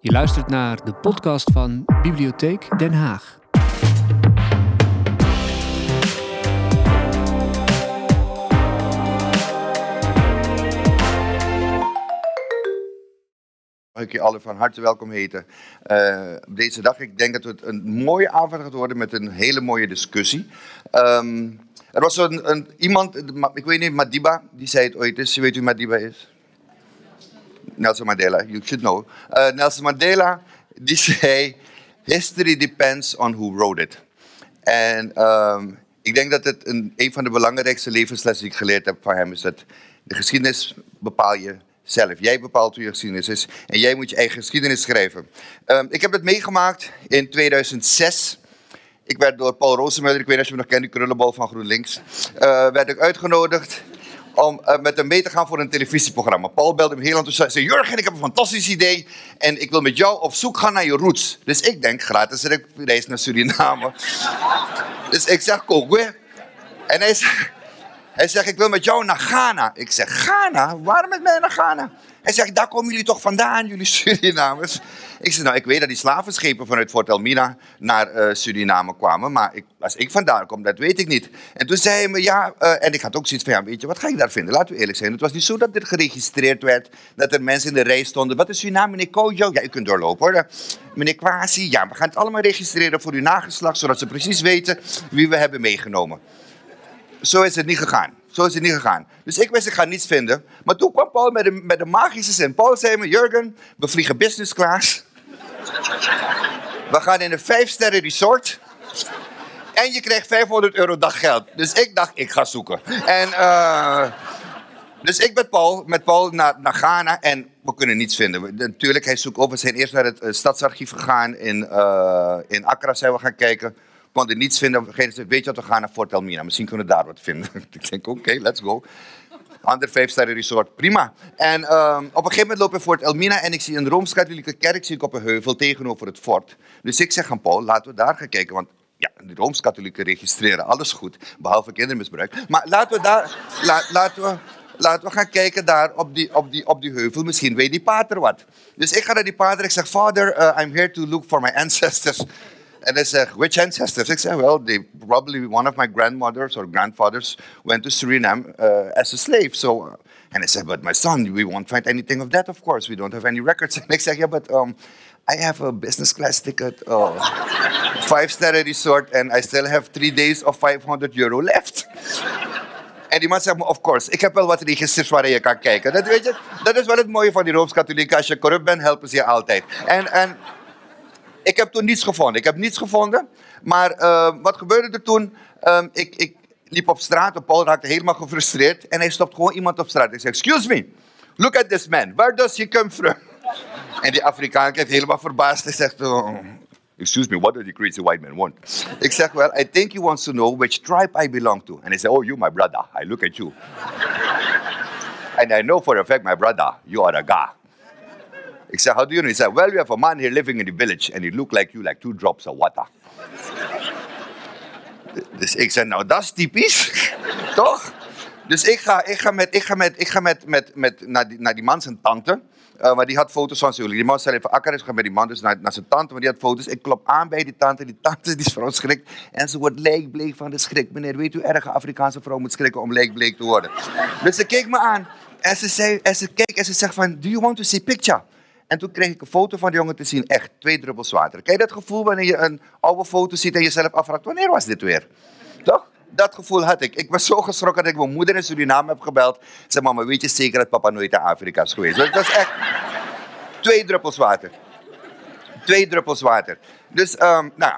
Je luistert naar de podcast van Bibliotheek Den Haag. Mag ik je allen van harte welkom heten. Uh, op deze dag, ik denk dat het een mooie avond gaat worden met een hele mooie discussie. Um, er was een, een, iemand, ik weet niet, Madiba, die zei het ooit eens. Weet wie Madiba is? Nelson Mandela, you should know. Uh, Nelson Mandela, die zei, history depends on who wrote it. En um, ik denk dat het een, van de belangrijkste levenslessen die ik geleerd heb van hem is dat de geschiedenis bepaal je zelf. Jij bepaalt hoe je geschiedenis is en jij moet je eigen geschiedenis schrijven. Um, ik heb het meegemaakt in 2006. Ik werd door Paul Roosemuller, ik weet niet of je nog kent, die krullenbal van GroenLinks, uh, werd ik uitgenodigd om uh, met hem mee te gaan voor een televisieprogramma. Paul belde me heel enthousiast en zei, Jurgen, ik heb een fantastisch idee en ik wil met jou op zoek gaan naar je roots. Dus ik denk, gratis reis naar Suriname. dus ik zeg, kom. En hij zegt, hij zegt, ik wil met jou naar Ghana. Ik zeg, Ghana? Waarom met mij naar Ghana? Hij zegt, daar komen jullie toch vandaan, jullie Surinamers? Ik zeg, nou, ik weet dat die slavenschepen vanuit Fort Elmina naar uh, Suriname kwamen. Maar ik, als ik vandaan kom, dat weet ik niet. En toen zei hij me, ja, uh, en ik had ook zoiets van, ja, weet je, wat ga ik daar vinden? Laten we eerlijk zijn. Het was niet zo dat er geregistreerd werd, dat er mensen in de rij stonden. Wat is uw naam, meneer Kojo? Ja, u kunt doorlopen hoor. Meneer Kwasi, ja, we gaan het allemaal registreren voor uw nageslacht, zodat ze precies weten wie we hebben meegenomen. Zo is het niet gegaan. Zo is het niet gegaan. Dus ik wist, ik ga niets vinden. Maar toen kwam Paul met de, met de magische zin. Paul zei me, Jurgen, we vliegen business class. We gaan in een vijf sterren resort. En je krijgt 500 euro daggeld. Dus ik dacht, ik ga zoeken. En, uh, dus ik met Paul, met Paul naar, naar Ghana en we kunnen niets vinden. Natuurlijk, hij zoekt op. We zijn eerst naar het uh, stadsarchief gegaan. In, uh, in Accra zijn we gaan kijken konden niets vinden. Weet je wat, we gaan naar Fort Elmina. Misschien kunnen we daar wat vinden. ik denk, oké, let's go. Ander vijfsterren resort, prima. En um, op een gegeven moment loop ik in Fort Elmina en ik zie een Rooms-Katholieke kerk zie ik op een heuvel tegenover het fort. Dus ik zeg aan Paul, laten we daar gaan kijken, want ja, de Rooms-Katholieken registreren alles goed, behalve kindermisbruik. Maar laten we daar, la, laten we, laten we gaan kijken daar op die, op, die, op die heuvel. Misschien weet die pater wat. Dus ik ga naar die pater. Ik zeg, Father, uh, I'm here to look for my ancestors. En hij zegt, which ancestors? Ik zeg, well, they, probably one of my grandmothers or grandfathers went to Suriname uh, as a slave. So, and I said, but my son, we won't find anything of that, of course. We don't have any records. And I said, yeah, but um, I have a business class ticket, uh, five-star resort, and I still have three days of 500 euro left. En die man zegt of course, ik heb wel wat registers waar je kan kijken. Dat, weet je, dat is wel het mooie van die Rooms-Katholieken. Als je corrupt bent, helpen ze je altijd. En, en ik heb toen niets gevonden. Ik heb niets gevonden. Maar uh, wat gebeurde er toen? Uh, ik, ik, liep op straat en Paul raakte helemaal gefrustreerd. En hij stopt gewoon iemand op straat. Ik zeg, excuse me, look at this man. Where does he come from? en die Afrikaan kijkt helemaal verbaasd. Hij zegt, oh, excuse me, what does the crazy white man want? ik zeg, well, I think he wants to know which tribe I belong to. And hij zegt, oh, you my brother. I look at you. and I know for a fact, my brother, you are a guy. Ik zei, how do you know? He said, well, we have a man here living in the village and he looked like you, like two drops of water. dus ik zei, nou, dat is typisch, toch? Dus ik ga, ik ga, met, ik ga, met, ik ga met, met, met, naar, die, naar die man zijn tante. Uh, maar die had foto's van zijn Die man zei even akker is gaan met die man dus naar, naar zijn tante, maar die had foto's. Ik klop aan bij die tante. Die tante die is verontschrikt. En ze wordt lijkbleek van de schrik. Meneer, weet u, erge Afrikaanse vrouw moet schrikken om lijkbleek te worden. dus ze keek me aan. En ze, zei, en ze keek en ze zegt van, do you want to see picture? En toen kreeg ik een foto van de jongen te zien, echt twee druppels water. Je dat gevoel wanneer je een oude foto ziet en jezelf afvraagt, wanneer was dit weer? Toch? Dat gevoel had ik. Ik was zo geschrokken dat ik mijn moeder in Suriname heb gebeld. Zeg, mama, weet je zeker dat papa nooit in Afrika is geweest? Dat is echt twee druppels water. Twee druppels water. Dus, um, nou,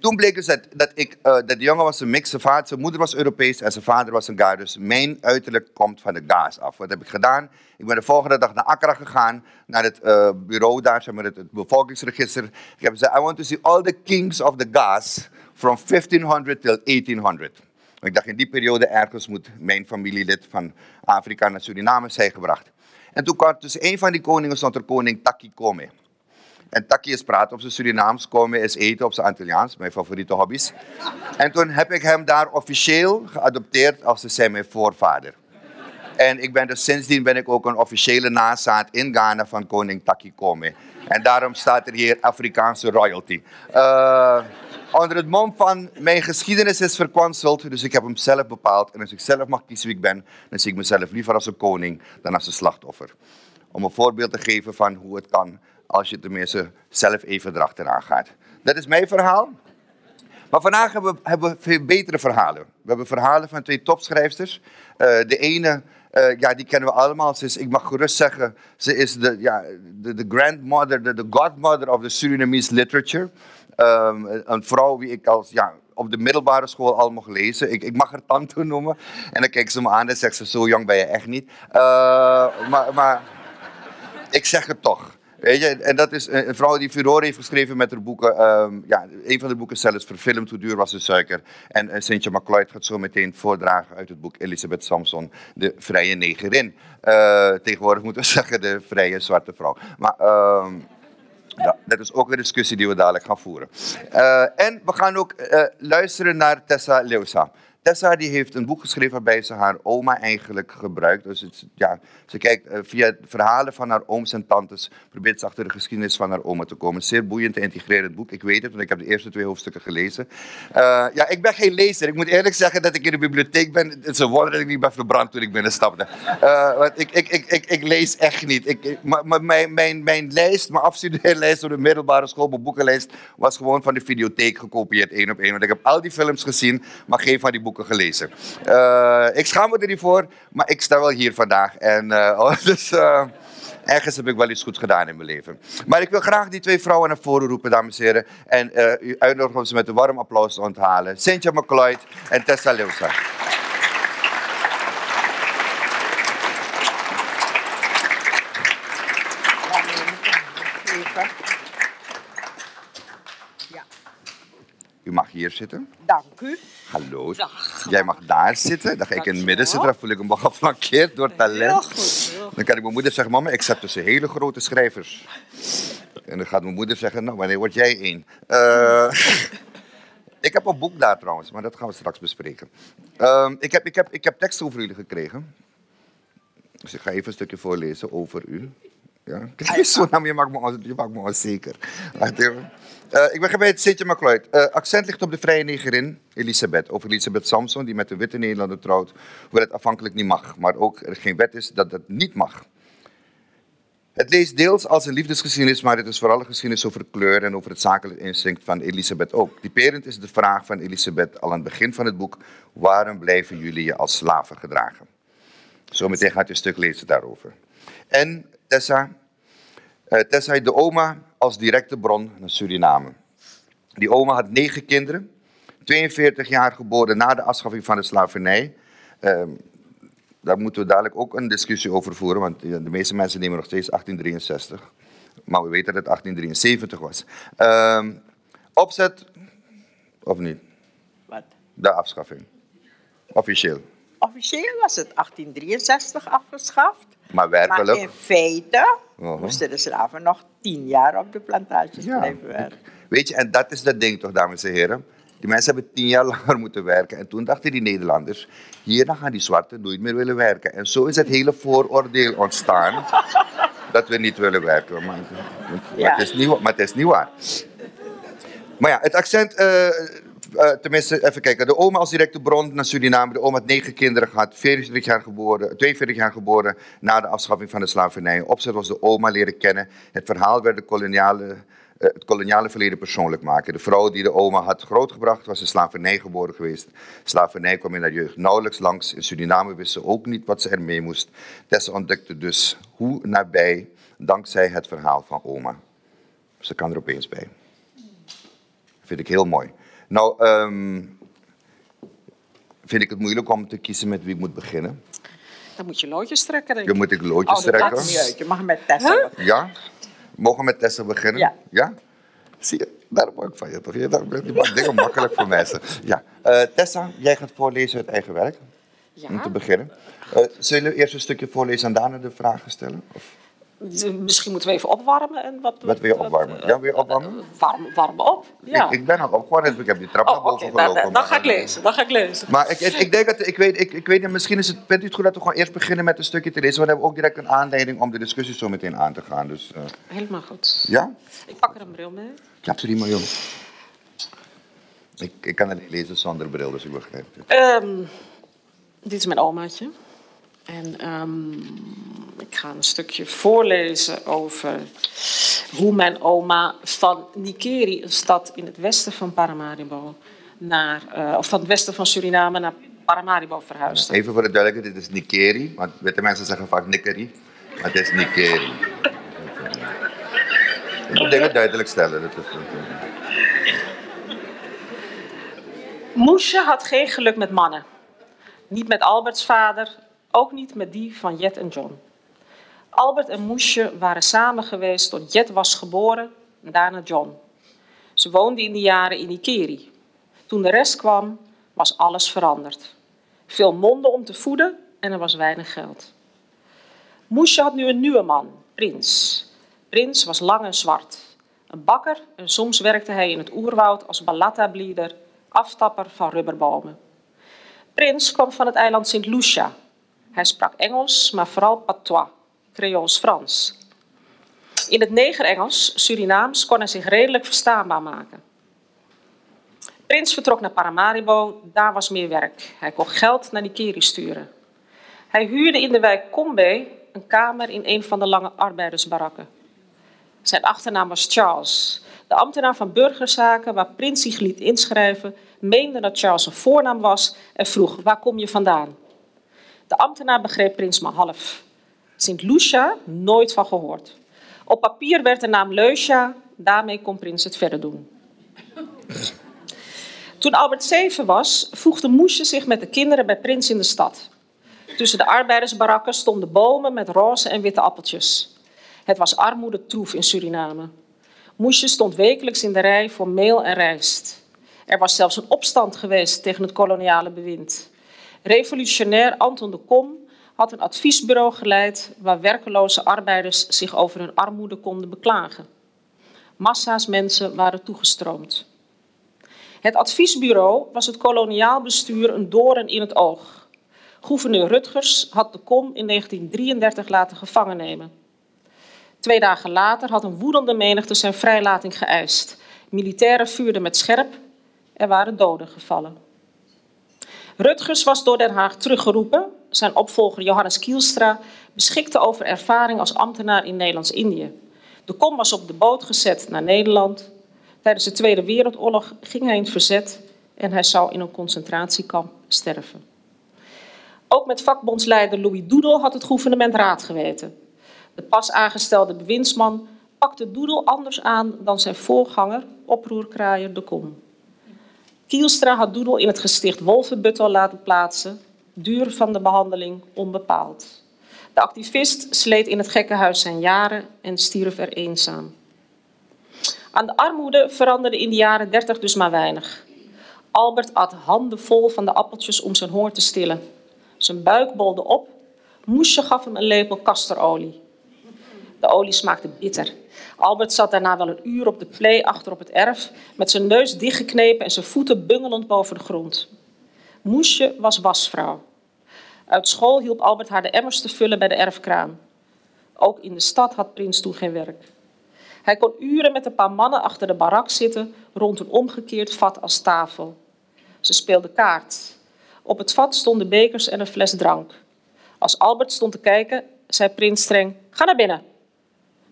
toen bleek dus dat, ik, uh, dat de jongen was een mix. Zijn, vader, zijn moeder was Europees en zijn vader was een Gaar. Dus mijn uiterlijk komt van de Gaas af. Wat heb ik gedaan? Ik ben de volgende dag naar Accra gegaan, naar het uh, bureau daar, zeg maar, het, bevolkingsregister. Ik heb gezegd, I want to see all the kings of the Gaas from 1500 till 1800. Ik dacht, in die periode ergens moet mijn familielid van Afrika naar Suriname zijn gebracht. En toen kwam tussen een van die koningen stond er koning Taki Kome. En Taki is praten op zijn Surinaams, komen is eten op zijn Antilliaans, mijn favoriete hobby's. En toen heb ik hem daar officieel geadopteerd als zijn mijn voorvader. En ik ben dus sindsdien ben ik ook een officiële nazaat in Ghana van koning Taki Kome. En daarom staat er hier Afrikaanse royalty. Uh, onder het mom van mijn geschiedenis is verkwanseld, dus ik heb hem zelf bepaald. En als ik zelf mag kiezen wie ik ben, dan zie ik mezelf liever als een koning dan als een slachtoffer. Om een voorbeeld te geven van hoe het kan als je tenminste zelf even erachteraan gaat. Dat is mijn verhaal. Maar vandaag hebben we, hebben veel betere verhalen. We hebben verhalen van twee topschrijfsters. Uh, de ene, uh, ja, die kennen we allemaal. Ze is, ik mag gerust zeggen, ze is de, ja, de, de grandmother, de, de godmother of the Surinamese literature. Um, een vrouw die ik als, ja, op de middelbare school al mocht lezen. Ik, ik mag haar tante noemen. En dan kijkt ze me aan en zegt ze, zo jong ben je echt niet. Uh, maar, maar ik zeg het toch. En dat is een vrouw die furore heeft geschreven met haar boeken. Um, ja, een van de boeken zelfs verfilmd, Hoe duur was de suiker. En uh, Sintje McCloyd gaat zo meteen voordragen uit het boek Elisabeth Samson, de vrije negerin. Uh, tegenwoordig moeten we zeggen de vrije zwarte vrouw. Maar... Ja, dat is ook een discussie die we dadelijk gaan voeren. En we gaan ook luisteren naar Tessa Leusa. Tessa die heeft een boek geschreven waarbij ze haar oma eigenlijk gebruikt. Dus het, ja, ze kijkt uh, via verhalen van haar ooms en tantes, probeert ze achter de geschiedenis van haar oma te komen. Zeer boeiend en integrerend boek. Ik weet het, want ik heb de eerste twee hoofdstukken gelezen. Uh, ja, ik ben geen lezer. Ik moet eerlijk zeggen dat ik in de bibliotheek ben. Het is een wonder dat ik niet ben verbrand toen ik binnenstapte. Uh, want ik, ik, ik, ik, lees echt niet. Ik, mijn, mijn, mijn lijst, mijn afstudeerlijst door de middelbare school, mijn boekenlijst, was gewoon van de videotheek gekopieerd, één op één. Want ik heb al die films gezien, maar geen van die boeken gelezen. Uh, ik schaam me er niet voor, maar ik sta wel hier vandaag. En, uh, dus uh, ergens heb ik wel iets goed gedaan in mijn leven. Maar ik wil graag die twee vrouwen naar voren roepen, dames en heren. En u uitnodigen om ze met een warm applaus te onthalen. Cynthia McCloyd en Tessa Leusa. U mag hier zitten. Dank u. Hallo. Dag. Jij mag daar zitten. Dan ga ik in het midden zitten. Dan voel ik me wel geflankeerd door talent. Heel goed, heel goed. Dan kan ik mijn moeder zeggen, mama, ik zet tussen hele grote schrijvers. En dan gaat mijn moeder zeggen, nou, wanneer word jij één? Uh, ik heb een boek daar trouwens, maar dat gaan we straks bespreken. Uh, ik, heb, ik, heb, ik heb tekst over jullie gekregen. Dus ik ga even een stukje voorlezen over u. Ja? Kijk zo me, je maakt me, je maakt me onzeker. Wacht even. Uh, ik ben bij Sintje McCloyd. Uh, accent ligt op de vrije negerin Elisabeth. Over Elisabeth Samson, die met een witte Nederlander trouwt. Hoewel het afhankelijk niet mag. Maar ook er geen wet is dat dat niet mag. Het leest deels als een liefdesgeschiedenis, maar het is vooral een geschiedenis over kleur en over het zakelijk instinct van Elisabeth ook. Typerend is de vraag van Elisabeth al aan het begin van het boek: waarom blijven jullie je als slaven gedragen? Zometeen gaat je een stuk lezen daarover. En Tessa, uh, Tessa de oma als directe bron naar Suriname. Die oma had negen kinderen, 42 jaar geboren na de afschaffing van de slavernij. Uh, daar moeten we dadelijk ook een discussie over voeren, want de meeste mensen nemen nog steeds 1863. Maar we weten dat het 1873 was. Uh, opzet, of niet? Wat? De afschaffing. Officieel. Officieel was het 1863 afgeschaft. Maar werkelijk? Maar in feite uh-huh. moesten de slaven nog tien jaar op de plantages ja. blijven werken. Weet je, en dat is dat ding toch, dames en heren. Die mensen hebben tien jaar langer moeten werken. En toen dachten die Nederlanders, hierna gaan die zwarten nooit meer willen werken. En zo is het hele vooroordeel ontstaan dat we niet willen werken. Maar, maar, ja. het, is niet, maar het is niet waar. Maar ja, het accent, uh, uh, tenminste, even kijken. De oma als directe bron naar Suriname. De oma had negen kinderen gehad, 40 jaar geboren, 42 jaar geboren na de afschaffing van de slavernij. Opzet was de oma leren kennen. Het verhaal werd de koloniale, uh, het koloniale verleden persoonlijk maken. De vrouw die de oma had grootgebracht was in slavernij geboren geweest. Slavernij kwam in haar jeugd nauwelijks langs. In Suriname wist ze ook niet wat ze ermee moest. Tessa ontdekte dus hoe nabij, dankzij het verhaal van oma. Ze kan er opeens bij. Vind ik heel mooi. Nou, um, vind ik het moeilijk om te kiezen met wie ik moet beginnen. Dan moet je loodjes trekken. Denk je moet ik loodjes oh, trekken. Dat niet uit. Je mag met Tessa huh? Ja? Mogen we met Tessa beginnen? Ja. ja? Zie je, daarom hou ik van je toch? Je, je maakt dingen makkelijk voor mensen. Ja. Uh, Tessa, jij gaat voorlezen uit eigen werk. Ja. Om te beginnen. Uh, zullen we eerst een stukje voorlezen en daarna de vragen stellen? Of? Misschien moeten we even opwarmen. En wat, Wat wil je opwarmen? Ja, wil je opwarmen? Warm, warm op. Ja. Ik, ik ben al opgewarmd, ik heb die trap oh, naar boven oké, dan- gelopen. Dan, maar ga ik dan- lezen. Dan ga ik lezen. Maar ik, ik, ik denk dat, ik weet, ik, ik weet niet, misschien is het, vindt u het goed dat we gewoon eerst beginnen met een stukje te lezen, want dan hebben we ook direct een aanleiding om de discussie zo meteen aan te gaan. Dus, eh, Helemaal goed. ja? Ik pak er een bril mee. Ja, prima joh. Ik, ik kan het niet lezen zonder bril, dus ik begrijp het. Ehm, dit is mijn omaatje. En ehm, ik ga een stukje voorlezen over hoe mijn oma van Nikeri, een stad in het westen van Paramaribo, naar, eh, of van het westen van Suriname naar Paramaribo verhuisde. Even voor de duidelijkheid, dit is Nikeri, want witte mensen zeggen vaak Nikkeri, maar het is Nikeri. Ik moet dingen duidelijk stellen. Dat is, Moesje had geen geluk met mannen. Niet met Alberts vader, ook niet met die van Jet en John. Albert en Moesje waren samen geweest tot Jet was geboren en daarna John. Ze woonden in die jaren in Ikeri. Toen de rest kwam, was alles veranderd. Veel monden om te voeden en er was weinig geld. Moesje had nu een nieuwe man, Prins. Prins was lang en zwart. Een bakker en soms werkte hij in het oerwoud als balata-blieder, aftapper van rubberbomen. Prins kwam van het eiland Sint Lucia. Hij sprak Engels, maar vooral patois, Creools-Frans. In het negerengels, Surinaams, kon hij zich redelijk verstaanbaar maken. Prins vertrok naar Paramaribo, daar was meer werk. Hij kon geld naar Nikeri sturen. Hij huurde in de wijk Kombe een kamer in een van de lange arbeidersbarakken. Zijn achternaam was Charles. De ambtenaar van burgerzaken, waar Prins zich liet inschrijven, meende dat Charles een voornaam was en vroeg: Waar kom je vandaan? De ambtenaar begreep Prins maar half. Sint Lucia, nooit van gehoord. Op papier werd de naam Leusja, daarmee kon Prins het verder doen. Toen Albert zeven was, voegde Moesje zich met de kinderen bij Prins in de stad. Tussen de arbeidersbarakken stonden bomen met roze en witte appeltjes. Het was armoedetroef in Suriname. Moesje stond wekelijks in de rij voor meel en rijst. Er was zelfs een opstand geweest tegen het koloniale bewind. Revolutionair Anton de Kom had een adviesbureau geleid waar werkeloze arbeiders zich over hun armoede konden beklagen. Massa's mensen waren toegestroomd. Het adviesbureau was het koloniaal bestuur een doorn in het oog. Gouverneur Rutgers had de Kom in 1933 laten gevangen nemen. Twee dagen later had een woedende menigte zijn vrijlating geëist. Militairen vuurden met scherp. Er waren doden gevallen. Rutgers was door Den Haag teruggeroepen. Zijn opvolger Johannes Kielstra beschikte over ervaring als ambtenaar in Nederlands-Indië. De kom was op de boot gezet naar Nederland. Tijdens de Tweede Wereldoorlog ging hij in het verzet en hij zou in een concentratiekamp sterven. Ook met vakbondsleider Louis Doedel had het gouvernement raad geweten. De pas aangestelde bewindsman pakte Doedel anders aan dan zijn voorganger, oproerkraaier de Kom. Kielstra had Doedel in het gesticht Wolvenbuttel laten plaatsen, duur van de behandeling onbepaald. De activist sleet in het gekkenhuis zijn jaren en stierf er eenzaam. Aan de armoede veranderde in de jaren dertig dus maar weinig. Albert at handen vol van de appeltjes om zijn honger te stillen. Zijn buik bolde op. Moesje gaf hem een lepel castorolie. De olie smaakte bitter. Albert zat daarna wel een uur op de plee achter op het erf, met zijn neus dichtgeknepen en zijn voeten bungelend boven de grond. Moesje was wasvrouw. Uit school hielp Albert haar de emmers te vullen bij de erfkraan. Ook in de stad had Prins toen geen werk. Hij kon uren met een paar mannen achter de barak zitten rond een omgekeerd vat als tafel. Ze speelden kaart. Op het vat stonden bekers en een fles drank. Als Albert stond te kijken, zei Prins streng: Ga naar binnen.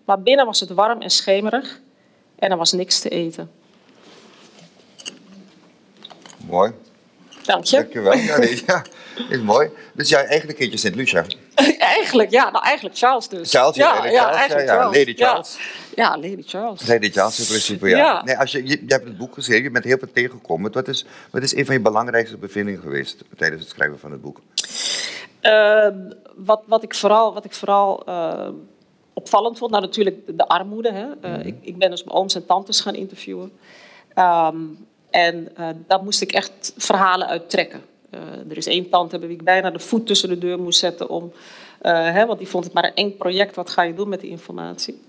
Maar binnen was het warm en schemerig en er was niks te eten. Mooi. Dank je. Dankjewel. Ja, nee, ja, is mooi. Dus ja, eigenlijk heet je Sint Lucia. eigenlijk, ja, nou eigenlijk Charles dus. Charles, ja, ja, ja, Charles, eigenlijk. Lady Charles. Ja, Lady Charles. Lady Charles in principe, ja. Nee, als je, je, je hebt het boek geschreven, je bent heel veel tegengekomen. Wat is, wat is een van je belangrijkste bevindingen geweest tijdens het schrijven van het boek? Eh, wat, wat ik vooral, wat ik vooral eh, opvallend vond, nou natuurlijk de, de armoede. Hè. Eh, ik, ik ben dus mijn ooms en tantes gaan interviewen. Ehm, en eh, daar moest ik echt verhalen uit trekken. Eh, er is één tante bij wie ik bijna de voet tussen de deur moest zetten om hè, want die vond het maar een eng project. Wat ga je doen met die informatie?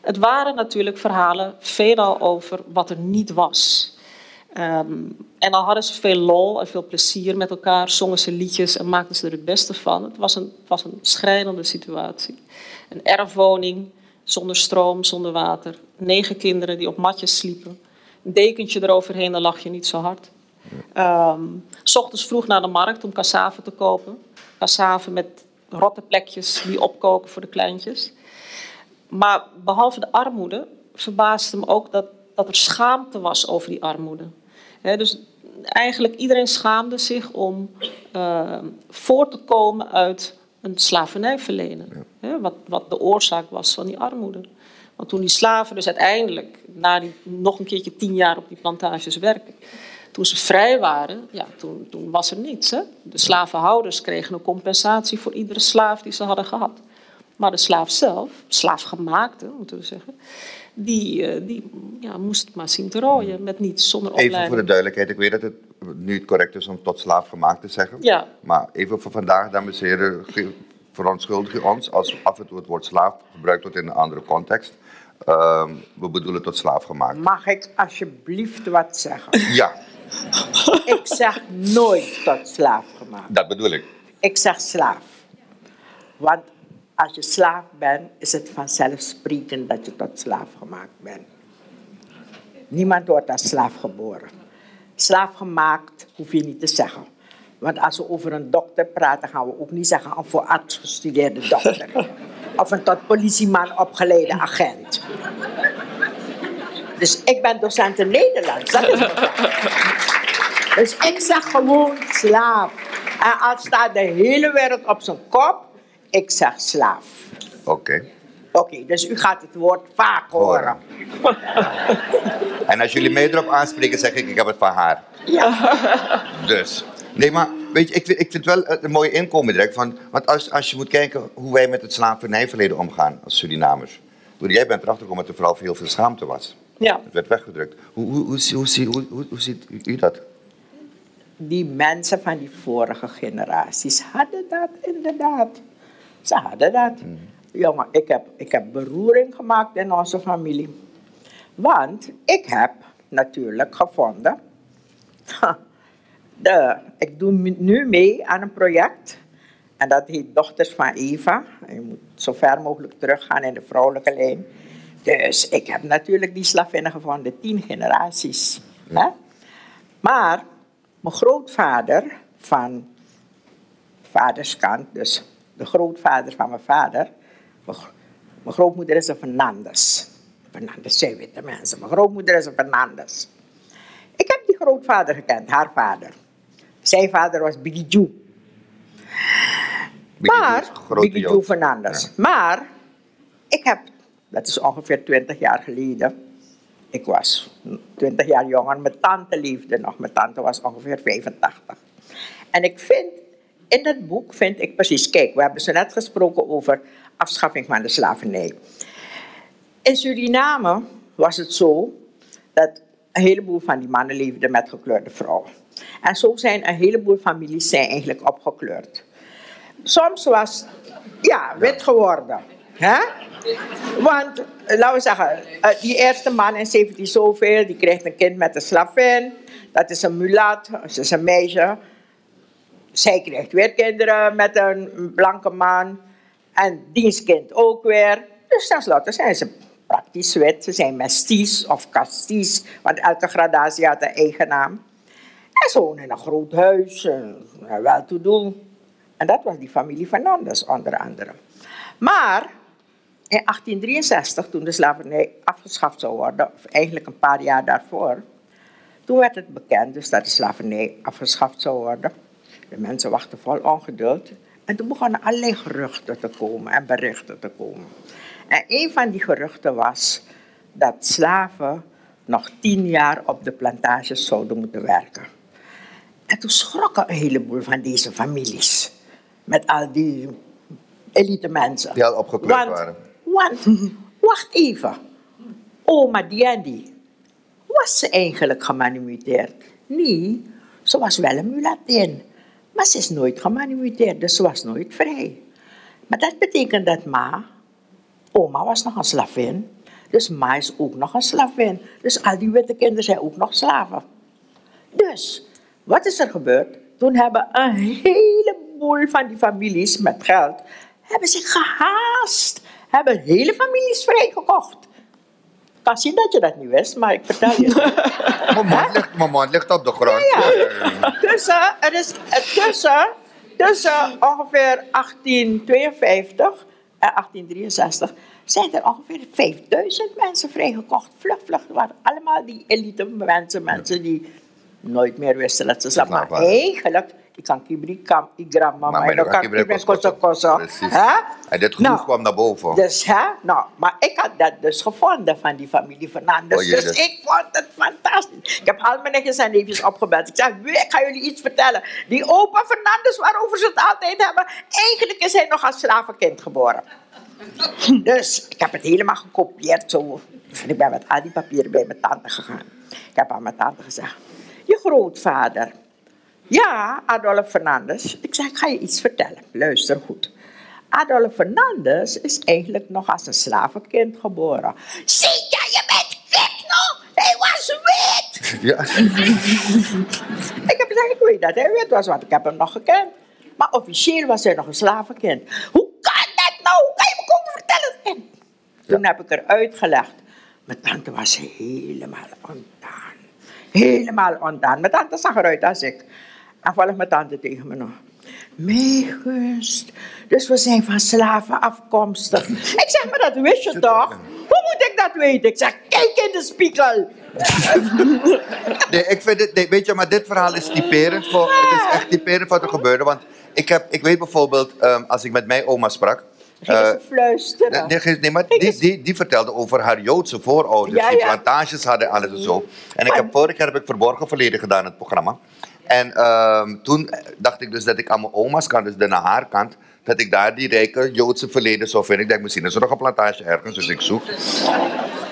Het waren natuurlijk verhalen veelal over wat er niet was. Ehm, en dan hadden ze veel lol en veel plezier met elkaar, zongen ze liedjes en maakten ze er het beste van. Het was een, het was een schrijnende situatie. Een erfwoning, zonder stroom, zonder water. Negen kinderen die op matjes sliepen. Een dekentje eroverheen, dan lag je niet zo hard. Um, s ochtends vroeg naar de markt om cassave te kopen. Cassave met rotte plekjes die opkoken voor de kleintjes. Maar behalve de armoede verbaasde me ook dat, dat er schaamte was over die armoede. dus eigenlijk iedereen schaamde zich om uh, voort te komen uit een slavernijverlenen. Ja. wat, wat de oorzaak was van die armoede. Want toen die slaven dus uiteindelijk, na die, nog een keertje tien jaar op die plantages werken, toen ze vrij waren, ja, toen, toen was er niets. Hè? De slavenhouders kregen een compensatie voor iedere slaaf die ze hadden gehad. Maar de slaaf zelf, slaafgemaakte moeten we zeggen, die, eh, die ja, moest het maar zien te rooien met niets, zonder opleiding. Even voor de duidelijkheid, ik weet dat het nu het correct is om tot slaaf gemaakt te zeggen. Ja. Maar even voor vandaag, dames en heren, verontschuldig ons als af en toe het woord slaaf gebruikt wordt in een andere context. Uh, we bedoelen tot slaaf gemaakt. Mag ik alsjeblieft wat zeggen? Ja. ik zeg nooit tot slaaf gemaakt. Dat bedoel ik. Ik zeg slaaf. Want als je slaaf bent, is het vanzelfsprekend dat je tot slaaf gemaakt bent. Niemand wordt als slaaf geboren. Slaaf gemaakt hoef je niet te zeggen. Want als we over een dokter praten, gaan we ook niet zeggen een voor arts gestudeerde dokter. of een tot politieman opgeleide agent. Dus ik ben docent in Nederlands. Dat is dus ik zeg gewoon slaaf. En als staat de hele wereld op zijn kop, ik zeg slaaf. Oké. Oké, dus u gaat het woord vaak horen. en als jullie mij erop aanspreken, zeg ik, ik heb het van haar. Ja. Dus. Nee, maar weet je, ik vind, ik vind wel een mooie inkomen direct. Van, want als, als je moet kijken hoe wij met het slavernijverleden omgaan als Surinamers. Jij bent erachter gekomen dat er vooral heel veel schaamte was. Ja. Het werd weggedrukt. Hoe, hoe, hoe, hoe, hoe, hoe ziet u dat? Die mensen van die vorige generaties hadden dat inderdaad. Ze hadden dat. Mm. Jongen, ik heb, ik heb beroering gemaakt in onze familie. Want ik heb natuurlijk gevonden. De, ik doe nu mee aan een project. En dat heet Dochters van Eva. je moet zo ver mogelijk teruggaan in de vrouwelijke lijn. Dus ik heb natuurlijk die slavinnen gevonden, tien generaties. Hè? Maar mijn grootvader van vaderskant, dus de grootvader van mijn vader, mijn grootmoeder is een Fernandes. Fernandes zijn witte mensen. Mijn grootmoeder is een Fernandes. Ik heb die grootvader gekend, haar vader. Zijn vader was Biggie Joe. Maar, Fernandes. Maar, ik heb dat is ongeveer 20 jaar geleden. Ik was 20 jaar jonger. Mijn tante leefde nog. Mijn tante was ongeveer 85. En ik vind, in dat boek vind ik precies... Kijk, we hebben zo net gesproken over afschaffing van de slavernij. In Suriname was het zo dat een heleboel van die mannen leefden met gekleurde vrouwen. En zo zijn een heleboel families zijn eigenlijk opgekleurd. Soms was, ja, wit geworden. Hè? Want, laten we zeggen, eh, die eerste man in 17 zoveel, die krijgt een kind met een slavin. Dat is een mulat, dat is een meisje. Zij krijgt weer kinderen met een blanke man. En dienstkind ook weer. Dus tenslotte zijn ze praktisch wit. Ze zijn mesties of casties, want elke gradatie had een eigen naam. En ze wonen in een groot huis, wel te doen. En dat was die familie Fernandes onder andere. Maar in 1863, toen de slavernij afgeschaft zou worden, of eigenlijk een paar jaar daarvoor, toen werd het bekend dus dat de slavernij afgeschaft zou worden. De mensen wachten vol ongeduld. En toen begonnen allerlei geruchten te komen en berichten te komen. En een van die geruchten was dat slaven nog tien jaar op de plantages zouden moeten werken. En toen schrokken een heleboel van deze families. Met al die elite mensen. Die al opgekleurd waren. Want, wacht even. Oma Diandi, was ze eigenlijk gemanipuleerd? Nee, ze was wel een mulatin. Maar ze is nooit gemanipuleerd, dus ze was nooit vrij. Maar dat betekent dat ma, oma was nog een slavin. Dus ma is ook nog een slavin. Dus al die witte kinderen zijn ook nog slaven. Dus, wat is er gebeurd? Toen hebben een heleboel van die families met geld, hebben zich gehaast. Hebben hele families vrijgekocht. Kan zien dat je dat niet wist, maar ik vertel je. Mijn mond ligt, mijn mond ligt op de grond. Ja, ja. Tussen, er is, tussen, tussen ongeveer 1852 en 1863 zijn er ongeveer 5000 mensen vrijgekocht. Vlug, vlug. Het waren allemaal die elite mensen, mensen die nooit meer wisten dat ze slaven Slaven Maar eigenlijk, ik kan kam, igram, mama, Maar dan kan kibri koso- koso? En dit groef Nou, kwam naar boven. Dus hè, nou, maar ik had dat dus gevonden van die familie Fernandes. Oh, dus dus- ik vond het fantastisch. Ik heb al mijn nichtjes en neefjes opgebeld. Ik zei, "Wee, ik ga jullie iets vertellen. Die opa Fernandes waarover ze het altijd hebben, eigenlijk is hij nog als slavenkind geboren. Dus ik heb het helemaal gekopieerd zo. Ik ben met al die papieren bij mijn tante gegaan. Ik heb aan mijn tante gezegd, je grootvader. Ja, Adolf Fernandes. Ik zei, ik ga je iets vertellen. Luister goed. Adolf Fernandes is eigenlijk nog als een slavenkind geboren. Zie je, je bent wit nog? Hij was wit! Ja. Ik heb gezegd, ik weet dat hij wit was, want ik heb hem nog gekend. Maar officieel was hij nog een slavenkind. Hoe kan dat nou? Hoe kan je me komen vertellen? En toen heb ik eruit gelegd. Mijn tante was helemaal ontdaan. Helemaal ontdaan. Mijn tante zag eruit als ik. En volgens mijn tante tegen me nog. Meegust. Dus we zijn van slaven afkomstig. Ik zeg, maar dat wist je toch? Hoe moet ik dat weten? Ik zeg, kijk in de spiegel. Nee, ik vind het, nee, weet je, maar dit verhaal is typerend voor, het is echt typerend wat er gebeurde. Want ik, heb, ik weet bijvoorbeeld, ehm, als ik met mijn oma sprak. Ging ze fluisteren. Nee, maar die, die, die vertelde over haar Joodse voorouders. Ja, die plantages hadden, alles en zo. En ik heb, vorig jaar heb ik Verborgen Verleden gedaan, het programma. En ehm, toen dacht ik dus dat ik aan mijn oma's kant, dus de naar haar kant, dat ik daar die rijke Joodse verleden zou vinden. Ik denk, misschien is er nog een plantage ergens, dus ik zoek.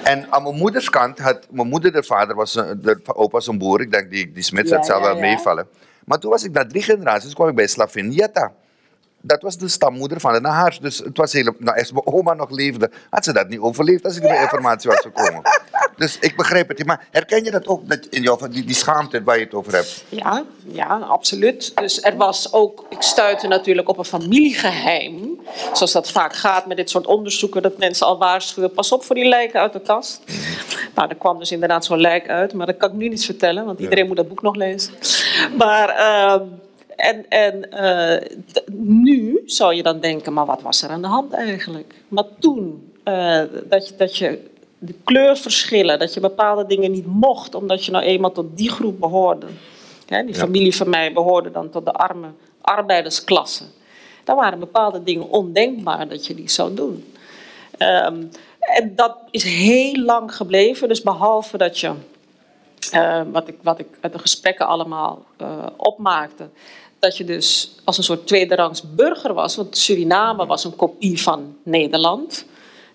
En aan mijn moeders kant had, mijn moeder, de vader was, een- de opa was een boer. Ik denk, die, die smid, Ja, zal ja, wel ja. meevallen. Maar toen was ik na drie generaties, kwam ik bij Slavin Jetta. Dat was de stammoeder van de Nahaars. Dus het was heel, nou, als mijn oma nog leefde, had ze dat niet overleefd als ik bij informatie was gekomen. Dus ik begrijp het. Maar herken je dat ook, dat in jou, die, die schaamte waar je het over hebt? Ja, ja, absoluut. Dus er was ook, ik stuitte natuurlijk op een familiegeheim. Zoals dat vaak gaat met dit soort onderzoeken, dat mensen al waarschuwen: pas op voor die lijken uit de kast. Nou, er kwam dus inderdaad zo'n lijk uit, maar dat kan ik nu niet vertellen, want iedereen moet dat boek nog lezen. Maar, ehm, en, en eh, nu zou je dan denken: maar wat was er aan de hand eigenlijk? Maar toen, eh, dat, je, dat je de kleurverschillen, dat je bepaalde dingen niet mocht, omdat je nou eenmaal tot die groep behoorde. Hè, die familie van mij behoorde dan tot de arme arbeidersklasse. Dan waren bepaalde dingen ondenkbaar dat je die zou doen. Ehm, en dat is heel lang gebleven. Dus behalve dat je, eh, wat, ik, wat ik uit de gesprekken allemaal eh, opmaakte, dat je dus als een soort tweederangs burger was. Want Suriname was een kopie van Nederland.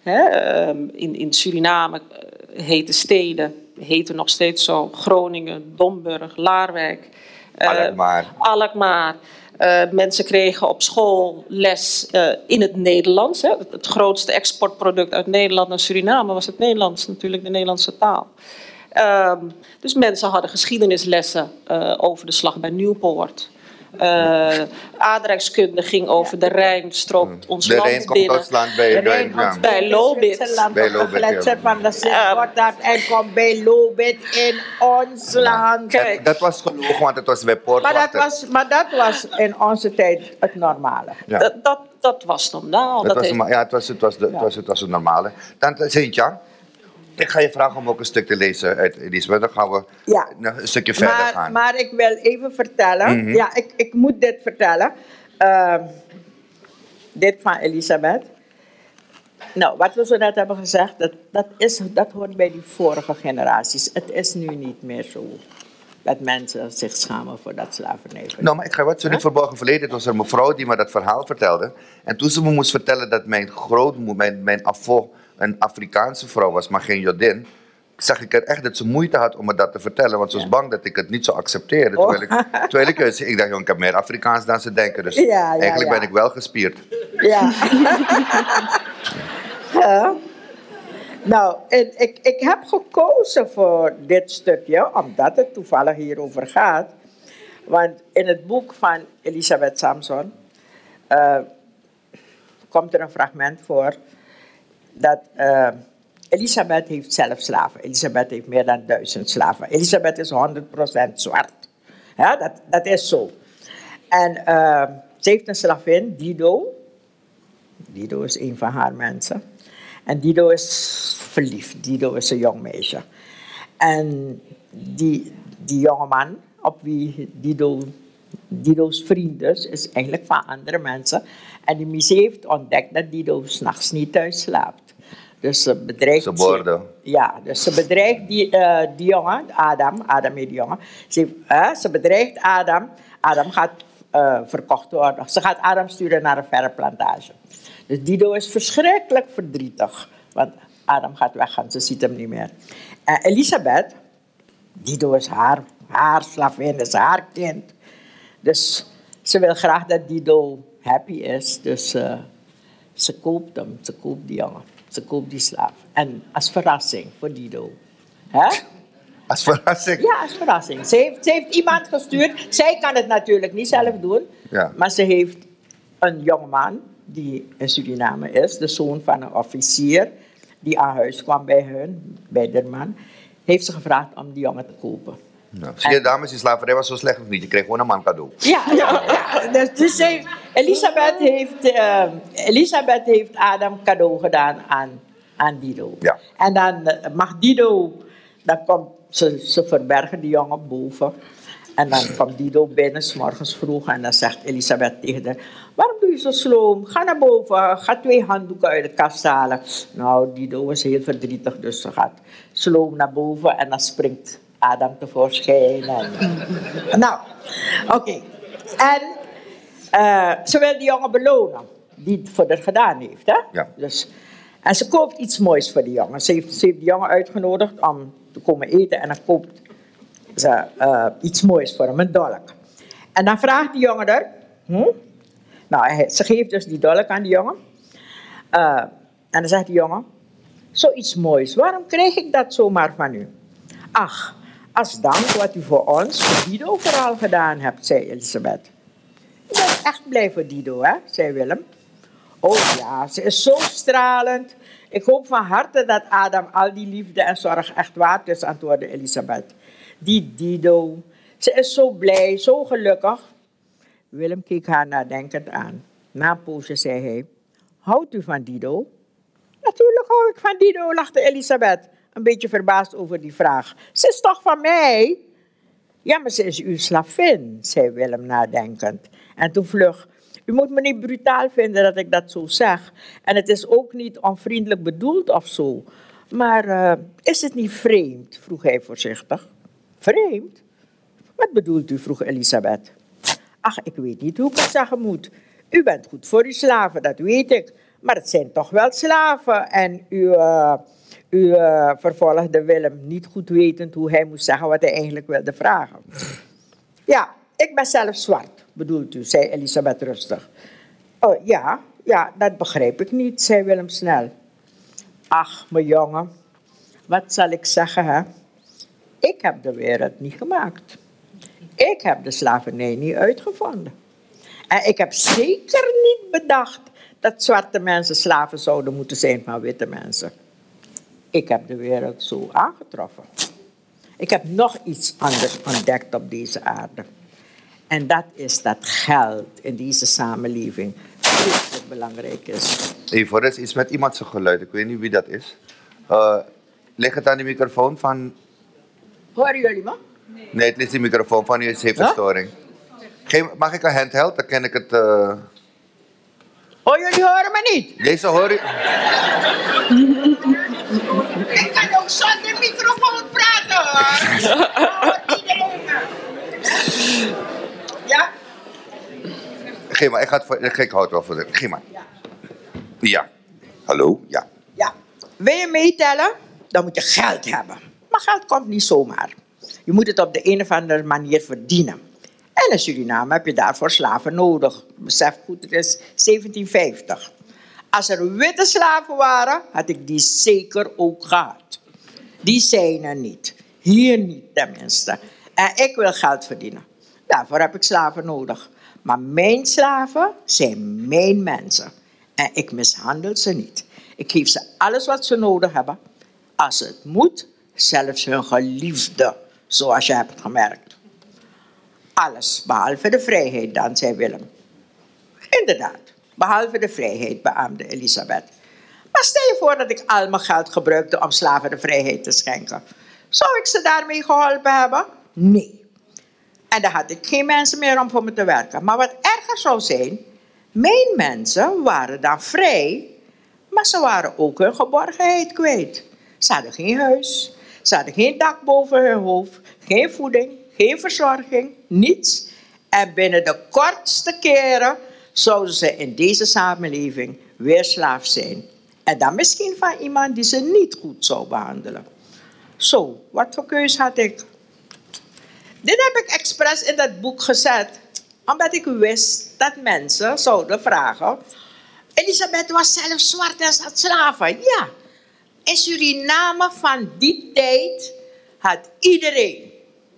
Ehm, in, in Suriname eh, heten steden, heten nog steeds zo, Groningen, Domburg, Laarwijk. eh, Alkmaar. Alkmaar. Eh, mensen kregen op school les in het Nederlands. Hè. Het, het grootste exportproduct uit Nederland naar Suriname was het Nederlands, natuurlijk de Nederlandse taal. Ehm, dus mensen hadden geschiedenislessen over de slag bij Nieuwpoort. Eh aardrijkskunde ging over de Rijn, stroomt ons De land Rijn komt binnen. ons land bij, bij, ja. Bij Lobit. Bij de Lobit, ja. van de Ja. Sint-Gotthard en komt bij Lobit in ons land. Kijk. Dat, dat was gelogen, want het was bij Maar dat, Poortwachter. was, maar dat was in onze tijd het normale. Ja. Dat, dat, dat was normaal. Dat Dat was, heeft- ja, het was, het, was de, het, was, het was het normale. Tante Sintja, ik ga je vragen om ook een stuk te lezen uit Elisabeth. Dan gaan we Ja. nog een stukje verder Maar, gaan. maar ik wil even vertellen. Mhm. Ja, ik, ik moet dit vertellen. Ehm, dit van Elisabeth. Nou, wat we zo net hebben gezegd, dat, dat, is, dat hoort bij die vorige generaties. Het is nu niet meer zo dat mensen zich schamen voor dat slavernij. Nou, maar ik ga wat zo in het verborgen verleden. Het was een mevrouw die me dat verhaal vertelde. En toen ze me moest vertellen dat mijn grootmoeder, mijn, mijn een Afrikaanse vrouw was, maar geen Jodin. zag ik er echt dat ze moeite had om me dat te vertellen. Want ze was bang dat ik het niet zou accepteren. Terwijl ik, terwijl ik, eh, ik dacht, ik heb meer Afrikaans dan ze denken. Dus Ja, ja, eigenlijk ben ik wel gespierd. Ja. Ja. Nou, en ik, ik heb gekozen voor dit stukje, omdat het toevallig hierover gaat. Want in het boek van Elisabeth Samson eh, komt er een fragment voor dat eh, Elisabeth heeft zelf slaven. Elisabeth heeft meer dan duizend slaven. Elisabeth is 100% zwart. Ja, dat, dat is zo. En eh, ze heeft een slavin, Dido. Dido is een van haar mensen. En Dido is verliefd. Dido is een jong meisje. En die, die jonge man, op wie Dido, Dido's vriend is, is eigenlijk van andere mensen. En die missie heeft ontdekt dat Dido s'nachts niet thuis slaapt. Dus ze bedreigt... Ze. Ja, dus ze bedreigt die, eh, die jongen, Adam, Adam heet die jongen. Ze, eh, ze bedreigt Adam. Adam gaat eh, verkocht worden. Ze gaat Adam sturen naar een verre plantage. Dus Dido is verschrikkelijk verdrietig. Want Adam gaat weg en ze ziet hem niet meer. En Elisabeth, Dido is haar, haar slavin, is haar kind. Dus ze wil graag dat Dido happy is. Dus eh, ze koopt hem, ze koopt die jongen. Ze koopt die slaaf. En als verrassing voor Dido. Hè? Als verrassing. Ja, als verrassing. Ze heeft, ze heeft iemand gestuurd. Zij kan het natuurlijk niet zelf doen. Ja. Maar ze heeft een jongeman die in Suriname is, de zoon van een officier, die aan huis kwam bij hun, bij de man, heeft ze gevraagd om die jongen te kopen. Ja. Zie je, dames, die slaverij was zo slecht of niet? Je kreeg gewoon een man cadeau. Ja, ja, ja. Dus, dus heeft- Elisabeth, heeft, eh, Elisabeth heeft Adam cadeau gedaan aan, aan Dido. Ja. En dan eh, mag Dido, dan komt ze, ze verbergen die jongen boven. En dan komt Dido binnen, s morgens vroeg, en dan zegt Elisabeth tegen haar: Waarom doe je zo sloom? Ga naar boven, ga twee handdoeken uit de kast halen. Nou, Dido is heel verdrietig, dus ze gaat sloom naar boven en dan springt Adam tevoorschijn. En, nou, oké. En eh, ze wil die jongen belonen, die het voor haar gedaan heeft. Hè? Ja. Dus, en ze koopt iets moois voor die jongen. Ze heeft, ze heeft die jongen uitgenodigd om te komen eten en dan koopt ze eh, iets moois voor hem, een dolk. En dan vraagt die jongen er, hm? nou, ze geeft dus die dolk aan die jongen. Eh, en dan zegt die jongen, zoiets moois, waarom krijg ik dat zomaar van u? Ach, als dank wat u voor ons, voor Dido vooral gedaan hebt, zei Elisabeth. Ik ben echt blij voor Dido, hè, zei Willem. Oh ja, ze is zo stralend. Ik hoop van harte dat Adam al die liefde en zorg echt waard is, antwoordde Elisabeth. Die Dido, ze is zo blij, zo gelukkig. Willem keek haar nadenkend aan. Na een poosje zei hij, houdt u van Dido? Natuurlijk hou ik van Dido, lachte Elisabeth, een beetje verbaasd over die vraag. Ze is toch van mij? Ja, maar ze is uw slavin, zei Willem nadenkend. En toen vlug, u moet me niet brutaal vinden dat ik dat zo zeg. En het is ook niet onvriendelijk bedoeld of zo. Maar eh, is het niet vreemd? vroeg hij voorzichtig. Vreemd? Wat bedoelt u? vroeg Elisabeth. Ach, ik weet niet hoe ik het zeggen moet. U bent goed voor uw slaven, dat weet ik. Maar het zijn toch wel slaven. En u, eh, u eh, vervolgde Willem, niet goed wetend hoe hij moest zeggen wat hij eigenlijk wilde vragen. Ja, ik ben zelf zwart, bedoelt u, zei Elisabeth rustig. Oh, ja, ja, dat begrijp ik niet, zei Willem snel. Ach, mijn jongen, wat zal ik zeggen, hè? Ik heb de wereld niet gemaakt. Ik heb de slavernij niet uitgevonden. En ik heb zeker niet bedacht dat zwarte mensen slaven zouden moeten zijn van witte mensen. Ik heb de wereld zo aangetroffen. Ik heb nog iets anders ontdekt op deze aarde. En dat is dat geld in deze samenleving vreselijk belangrijk is. Even, er is iets met iemand zijn geluid. Ik weet niet wie dat is. Eh, ligt het aan de microfoon van... Horen jullie me? Nee, het ligt de microfoon van u. Het heeft een Huh? storing. Geen, mag ik een handheld? Dan ken ik het... eh, Oh, jullie horen me niet? Deze hoor ik... Ik kan ook zonder microfoon praten hoor. Iedereen? Ja? Geef maar, ik, ga het voor, ik houd het wel voor. Geef maar. Ja. Hallo? Ja. Ja. Wil je meetellen? dan moet je geld hebben. Maar geld komt niet zomaar. Je moet het op de een of andere manier verdienen. En in Suriname heb je daarvoor slaven nodig. Besef goed, het is 1750. Als er witte slaven waren, had ik die zeker ook gehad. Die zijn er niet. Hier niet tenminste. En ik wil geld verdienen. Daarvoor heb ik slaven nodig. Maar mijn slaven zijn mijn mensen. En ik mishandel ze niet. Ik geef ze alles wat ze nodig hebben. Als het moet, zelfs hun geliefde, zoals je hebt gemerkt. Alles, behalve de vrijheid, dan zei Willem. Inderdaad, behalve de vrijheid, beaamde Elisabeth. Maar stel je voor dat ik al mijn geld gebruikte om slaven de vrijheid te schenken. Zou ik ze daarmee geholpen hebben? Nee. En dan had ik geen mensen meer om voor me te werken. Maar wat erger zou zijn, mijn mensen waren dan vrij, maar ze waren ook hun geborgenheid kwijt. Ze hadden geen huis, ze hadden geen dak boven hun hoofd, geen voeding, geen verzorging, niets. En binnen de kortste keren zouden ze in deze samenleving weer slaaf zijn. En dan misschien van iemand die ze niet goed zou behandelen. Zo, wat voor keus had ik? Dit heb ik expres in dat boek gezet, omdat ik wist dat mensen zouden vragen. Elisabeth was zelf zwart en zat slaven. Ja, in Suriname van die tijd had iedereen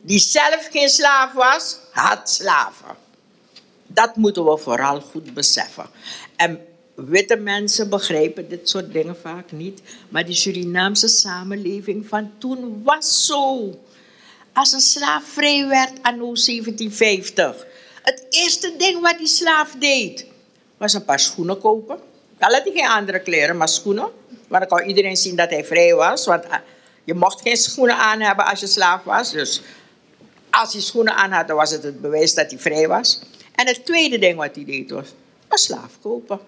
die zelf geen slaaf was, had slaven. Dat moeten we vooral goed beseffen. En witte mensen begrijpen dit soort dingen vaak niet. Maar die Surinaamse samenleving van toen was zo. Als een slaaf vrij werd anno 1750. Het eerste ding wat die slaaf deed, was een paar schoenen kopen. Dan had hij geen andere kleren, maar schoenen. Maar dan kon iedereen zien dat hij vrij was. Want eh, je mocht geen schoenen aan hebben als je slaaf was. Dus als hij schoenen aan had, dan was het het bewijs dat hij vrij was. En het tweede ding wat hij deed was, een slaaf kopen.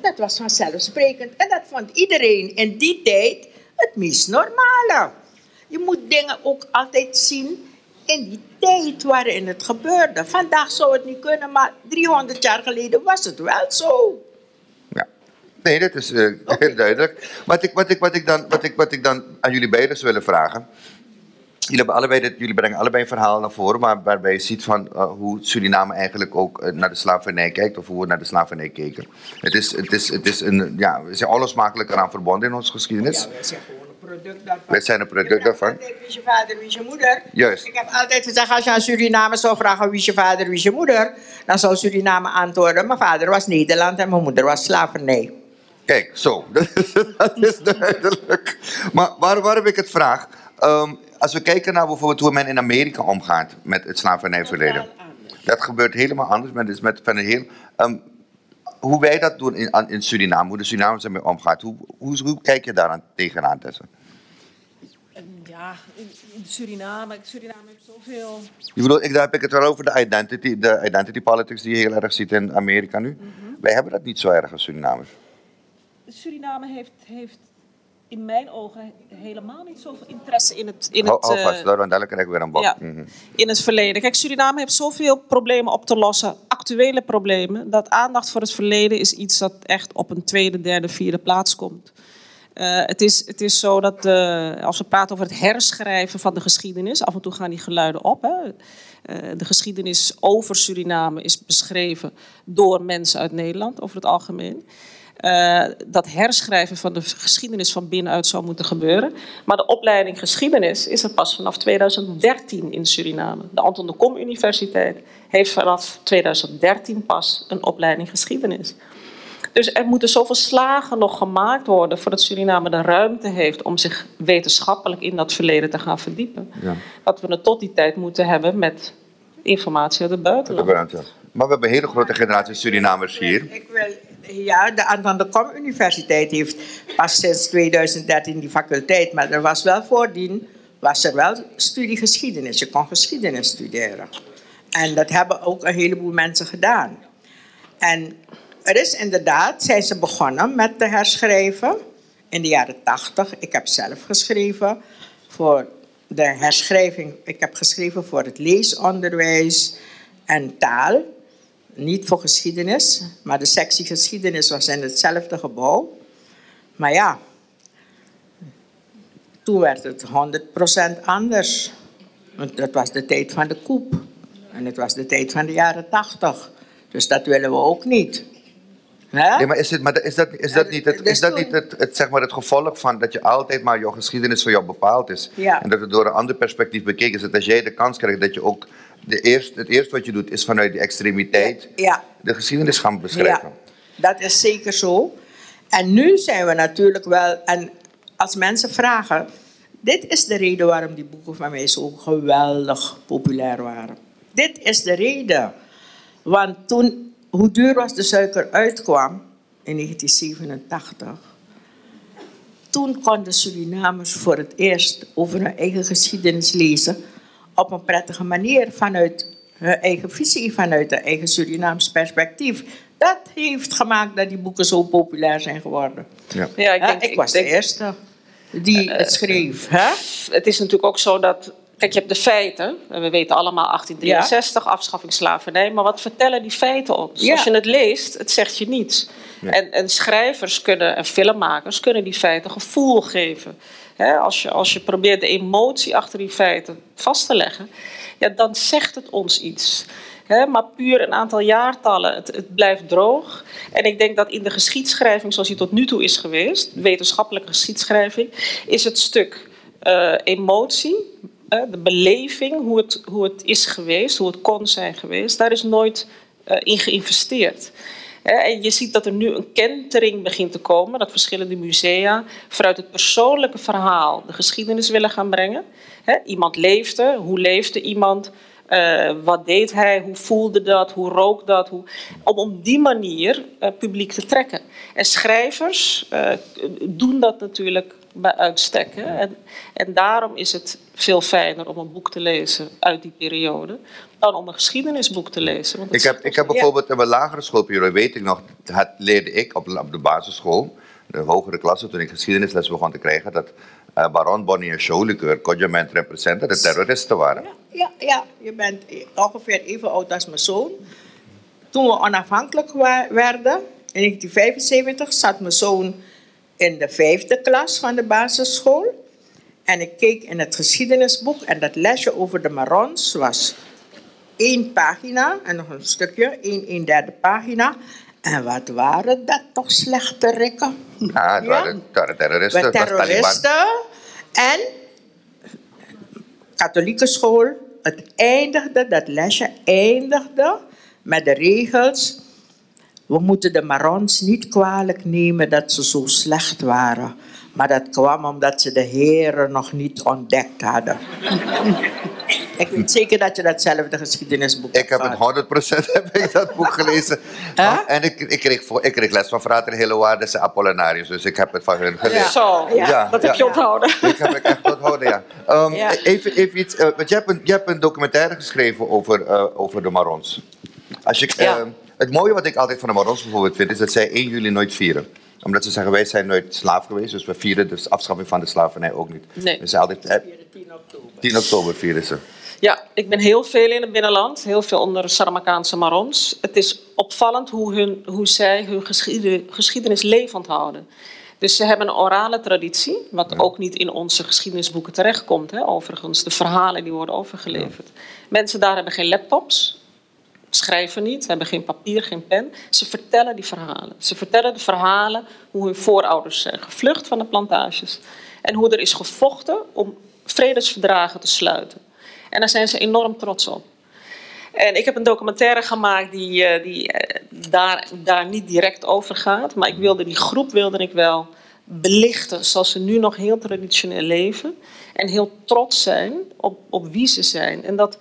Dat was vanzelfsprekend. En dat vond iedereen in die tijd het meest normale. Je moet dingen ook altijd zien in die tijd waarin het gebeurde. Vandaag zou het niet kunnen, maar 300 jaar geleden was het wel zo. Ja. Nee, dat is uh, heel duidelijk. Wat ik, wat, ik, wat, ik dan, wat, ik, wat ik dan aan jullie beiden zou willen vragen. Jullie, hebben allebei dit, jullie brengen allebei een verhaal naar voren maar waarbij je ziet van, uh, hoe Suriname eigenlijk ook uh, naar de slavernij kijkt, of hoe we naar de slavernij keken. Het is, het is, het is een, ja, we zijn onlosmakelijk eraan verbonden in onze geschiedenis. Ja, wij zijn gewoon een product daarvan. Wij zijn een product daarvan. Wie is je vader, wie is je moeder? Juist. Ik heb altijd gezegd, als je aan Suriname zou vragen wie is je vader, wie is je moeder, dan zou Suriname antwoorden, mijn vader was Nederland en mijn moeder was slavernij. Kijk, zo, dat is, dat is duidelijk. Maar waar, waarom ik het vraag, um, als we kijken naar bijvoorbeeld hoe men in Amerika omgaat met het slavernijverleden. Dat gebeurt helemaal anders. Men is met, van een heel, um, hoe wij dat doen in, in Suriname, hoe de Surinamers ermee omgaat. Hoe, hoe, hoe kijk je daar aan, tegenaan, Tessa? Ja, in, in Suriname, Suriname heeft zoveel... Je bedoelt, ik, daar heb ik het wel over de identity, de identity politics die je heel erg ziet in Amerika nu. Mm -hmm. Wij hebben dat niet zo erg als Surinamers. Suriname heeft, heeft in mijn ogen helemaal niet zoveel interesse in het. In het hou vast, hoor, want dadelijk krijg ik weer een ja, Mhm. in het verleden. Kijk, Suriname heeft zoveel problemen op te lossen, actuele problemen, dat aandacht voor het verleden is iets dat echt op een tweede, derde, vierde plaats komt. Uh, het, is, het is zo dat uh, als we praten over het herschrijven van de geschiedenis, af en toe gaan die geluiden op. Hè. Uh, de geschiedenis over Suriname is beschreven door mensen uit Nederland over het algemeen. Uh, dat herschrijven van de geschiedenis van binnenuit zou moeten gebeuren. Maar de opleiding geschiedenis is er pas vanaf 2013 in Suriname. De Anton de Kom Universiteit heeft vanaf 2013 pas een opleiding geschiedenis. Dus er moeten zoveel slagen nog gemaakt worden voordat Suriname de ruimte heeft om zich wetenschappelijk in dat verleden te gaan verdiepen. Ja. Dat we het tot die tijd moeten hebben met informatie uit het buitenland. Maar we hebben een hele grote generatie Surinamers hier. Ik wil, ja, de Anton de Kom Universiteit heeft pas sinds 2013 die faculteit, maar er was wel voordien was er wel studie geschiedenis. Je kon geschiedenis studeren. En dat hebben ook een heleboel mensen gedaan. En er is inderdaad, zijn ze begonnen met te herschrijven in de jaren 80. Ik heb zelf geschreven voor de herschrijving. Ik heb geschreven voor het leesonderwijs en taal. Niet voor geschiedenis, maar de sectie geschiedenis was in hetzelfde gebouw. Maar ja, Toen werd het 100% anders. Want dat was de tijd van de koep. En het was de tijd van de jaren 80. Dus dat willen we ook niet. Hè? Nee, maar is, het, maar is dat, is dat niet, het, Dus is dat niet het, het, zeg maar het gevolg van dat je altijd maar jouw geschiedenis voor jou bepaald is? Ja. En dat het door een ander perspectief bekeken is. Dat als jij de kans krijgt dat je ook de eerste, het eerste wat je doet is vanuit die extremiteit Ja. de geschiedenis gaan beschrijven. Ja, dat is zeker zo. En nu zijn we natuurlijk wel, en als mensen vragen, dit is de reden waarom die boeken van mij zo geweldig populair waren. Dit is de reden. Want toen, hoe duur was de suiker uitkwam in 1987, toen konden Surinamers voor het eerst over hun eigen geschiedenis lezen op een prettige manier vanuit hun eigen visie, vanuit hun eigen Surinaams perspectief. Dat heeft gemaakt dat die boeken zo populair zijn geworden. Ja. Ja, ik, denk, ik was de eerste die het schreef. Hè? Het is natuurlijk ook zo dat. Kijk, je hebt de feiten. En We weten allemaal 1863, afschaffing slavernij. Maar wat vertellen die feiten ons? Ja. Als je het leest, het zegt je niets. En, en schrijvers kunnen, en filmmakers kunnen die feiten gevoel geven. Als, je, als je probeert de emotie achter die feiten vast te leggen, ja, dan zegt het ons iets. Maar puur een aantal jaartallen, het, het blijft droog. En ik denk dat in de geschiedschrijving zoals die tot nu toe is geweest, wetenschappelijke geschiedschrijving, is het stuk eh, emotie, de beleving, hoe het, hoe het is geweest, hoe het kon zijn geweest, daar is nooit eh, in geïnvesteerd. En je ziet dat er nu een kentering begint te komen, dat verschillende musea vanuit het persoonlijke verhaal de geschiedenis willen gaan brengen. Iemand leefde, hoe leefde iemand? Eh, wat deed hij? Hoe voelde dat? Hoe rook dat? Hoe... Om op die manier eh, publiek te trekken. En schrijvers eh, doen dat natuurlijk bij uitstek. hè. En, en daarom is het veel fijner om een boek te lezen uit die periode dan om een geschiedenisboek te lezen. Want Ik heb, ik heb bijvoorbeeld in mijn lagere schoolperiode, weet ik nog, dat leerde ik op, op de basisschool, de hogere klasse, toen ik geschiedenisles begon te krijgen, dat eh, Baron Bonnie en Scholikeur, Cogement representen, de terroristen waren. Ja, ja, ja, je bent ongeveer even oud als mijn zoon. Toen we onafhankelijk wa- werden, in 1975, zat mijn zoon in de vijfde klas van de basisschool. En ik keek in het geschiedenisboek en dat lesje over de Marons was één pagina en nog een stukje, één, een derde pagina. En wat waren dat toch slechte rikken? Ja, het waren, het waren terroristen. Het terroristen. En katholieke school. Het eindigde, dat lesje eindigde met de regels. We moeten de Marons niet kwalijk nemen dat ze zo slecht waren. Maar dat kwam omdat ze de heren nog niet ontdekt hadden. ik weet zeker dat je datzelfde geschiedenisboek Ik heb hebt het 100% heb ik dat boek gelezen. Huh? En ik, ik, kreeg, voor- ik kreeg les van Frater Hellewaardes en Apollinarius, dus ik heb het van hun geleerd. Zo, Ja, dat heb je ja. onthouden. Ik heb het echt onthouden, ja. Ehm, Ja. Even, even iets, eh, want je hebt, een, je hebt een documentaire geschreven over, eh, over de Marons. Als je, Ja. Het mooie wat ik altijd van de Marons bijvoorbeeld vind, is dat zij 1 juli nooit vieren. Omdat ze zeggen, wij zijn nooit slaaf geweest, dus we vieren de afschaffing van de slavernij ook niet. Nee. Dus ze altijd, eh, 10 oktober. 10 oktober vieren ze. Ja, ik ben heel veel in het binnenland, heel veel onder Saramakaanse Marons. Het is opvallend hoe, hun, hoe zij hun geschiede- geschiedenis levend houden. Dus ze hebben een orale traditie, wat ook niet in onze geschiedenisboeken terechtkomt. Hè, overigens, de verhalen die worden overgeleverd. Mensen daar hebben geen laptops, schrijven niet, hebben geen papier, geen pen. Ze vertellen die verhalen. Ze vertellen de verhalen hoe hun voorouders zijn gevlucht van de plantages. En hoe er is gevochten om vredesverdragen te sluiten. En daar zijn ze enorm trots op. En ik heb een documentaire gemaakt die, eh, die eh, daar, daar niet direct over gaat. Maar ik wilde die groep wilde ik wel belichten zoals ze nu nog heel traditioneel leven. En heel trots zijn op, op wie ze zijn. En dat,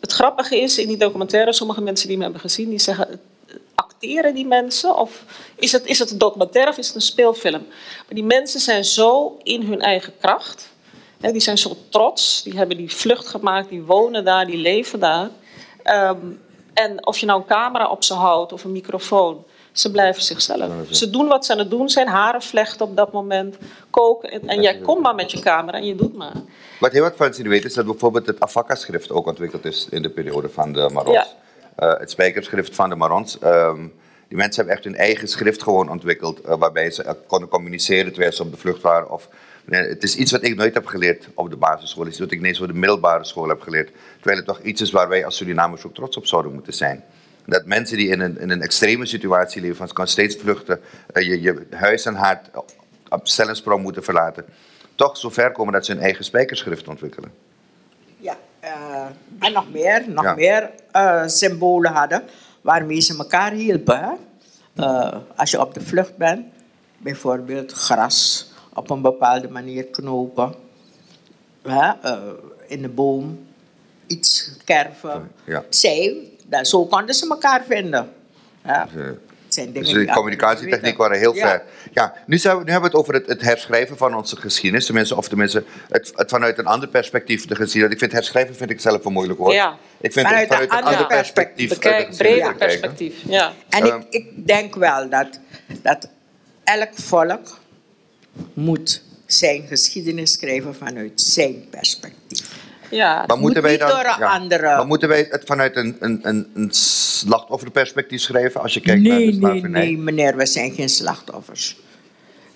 het, grappige is in die documentaire, sommige mensen die me hebben gezien, die zeggen, acteren die mensen? Of is het, is het een documentaire of is het een speelfilm? Maar die mensen zijn zo in hun eigen kracht. Hè, die zijn zo trots, die hebben die vlucht gemaakt, die wonen daar, die leven daar. Ehm, en of je nou een camera op ze houdt of een microfoon, ze blijven zichzelf. Ze doen wat ze aan het doen zijn, haren vlechten op dat moment, koken. En, en jij komt maar met je camera en je doet maar. Wat heel wat niet weten, is dat bijvoorbeeld het Afaka-schrift ook ontwikkeld is in de periode van de Marons. Ja. Eh, het spijkerschrift van de Marons. Ehm, die mensen hebben echt hun eigen schrift gewoon ontwikkeld, eh, waarbij ze eh, konden communiceren terwijl ze op de vlucht waren. Of Nee, het is iets wat ik nooit heb geleerd op de basisschool. Iets wat ik niet eens op de middelbare school heb geleerd. Terwijl het toch iets is waar wij als Surinamers ook trots op zouden moeten zijn. Dat mensen die in een, in een extreme situatie leven, van kan steeds vluchten, eh, je, je huis en haard op cel moeten verlaten, toch zo ver komen dat ze hun eigen spijkerschrift ontwikkelen. Ja, uh, en nog meer, nog meer uh, symbolen hadden waarmee ze elkaar hielpen. Uh, als je op de vlucht bent, bijvoorbeeld gras op een bepaalde manier knopen, in de boom iets kerven. Ja. Zij, dat, zo konden ze elkaar vinden. Ja. Dus de communicatietechniek waren heel ver. Ja, nu, zijn we, nu hebben we het over het, het herschrijven van onze geschiedenis. Tenminste, of tenminste, het, het vanuit een ander perspectief de geschiedenis. Ik vind herschrijven vind ik zelf een moeilijk woord. Ja. Ik vind vanuit, het vanuit een ander perspectief. Bekijk, breder perspectief. Ja. En ik, ehm, ik denk wel dat, dat elk volk moet zijn geschiedenis schrijven vanuit zijn perspectief. Ja, maar moeten wij dan, ja, Maar moeten wij het vanuit een, een, een, een slachtofferperspectief schrijven als je kijkt nee, naar de slavernij? Nee, nee, meneer, we zijn geen slachtoffers.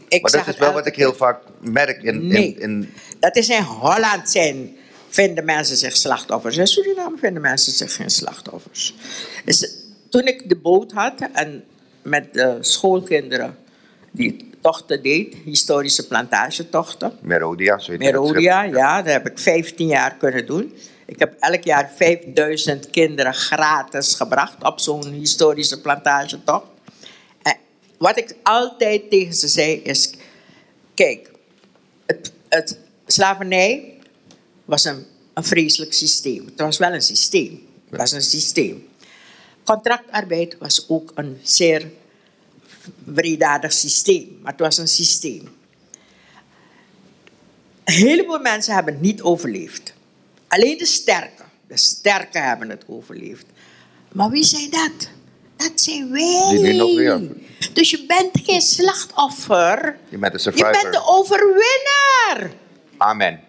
Ik maar dat is wel wat ik heel vaak merk in, nee, in, in... Dat is in Holland zijn, vinden mensen zich slachtoffers. In Suriname vinden mensen zich geen slachtoffers. Dus, toen ik de boot had en met de schoolkinderen die tochten deed, historische plantagetochten. Merodia, zo Merodia, ja, dat heb ik 15 jaar kunnen doen. Ik heb elk jaar 5000 kinderen gratis gebracht op zo'n historische plantagetocht. En wat ik altijd tegen ze zei is: kijk, het, het slavernij was een, een vreselijk systeem. Het was wel een systeem. Het was een systeem. Contractarbeid was ook een zeer vredadig systeem, maar het was een systeem. Een heleboel mensen hebben het niet overleefd. Alleen de sterken. De sterken hebben het overleefd. Maar wie zijn dat? Dat zijn wij. nog Dus je bent geen slachtoffer. Je bent de survivor. Je bent de overwinnaar. Amen.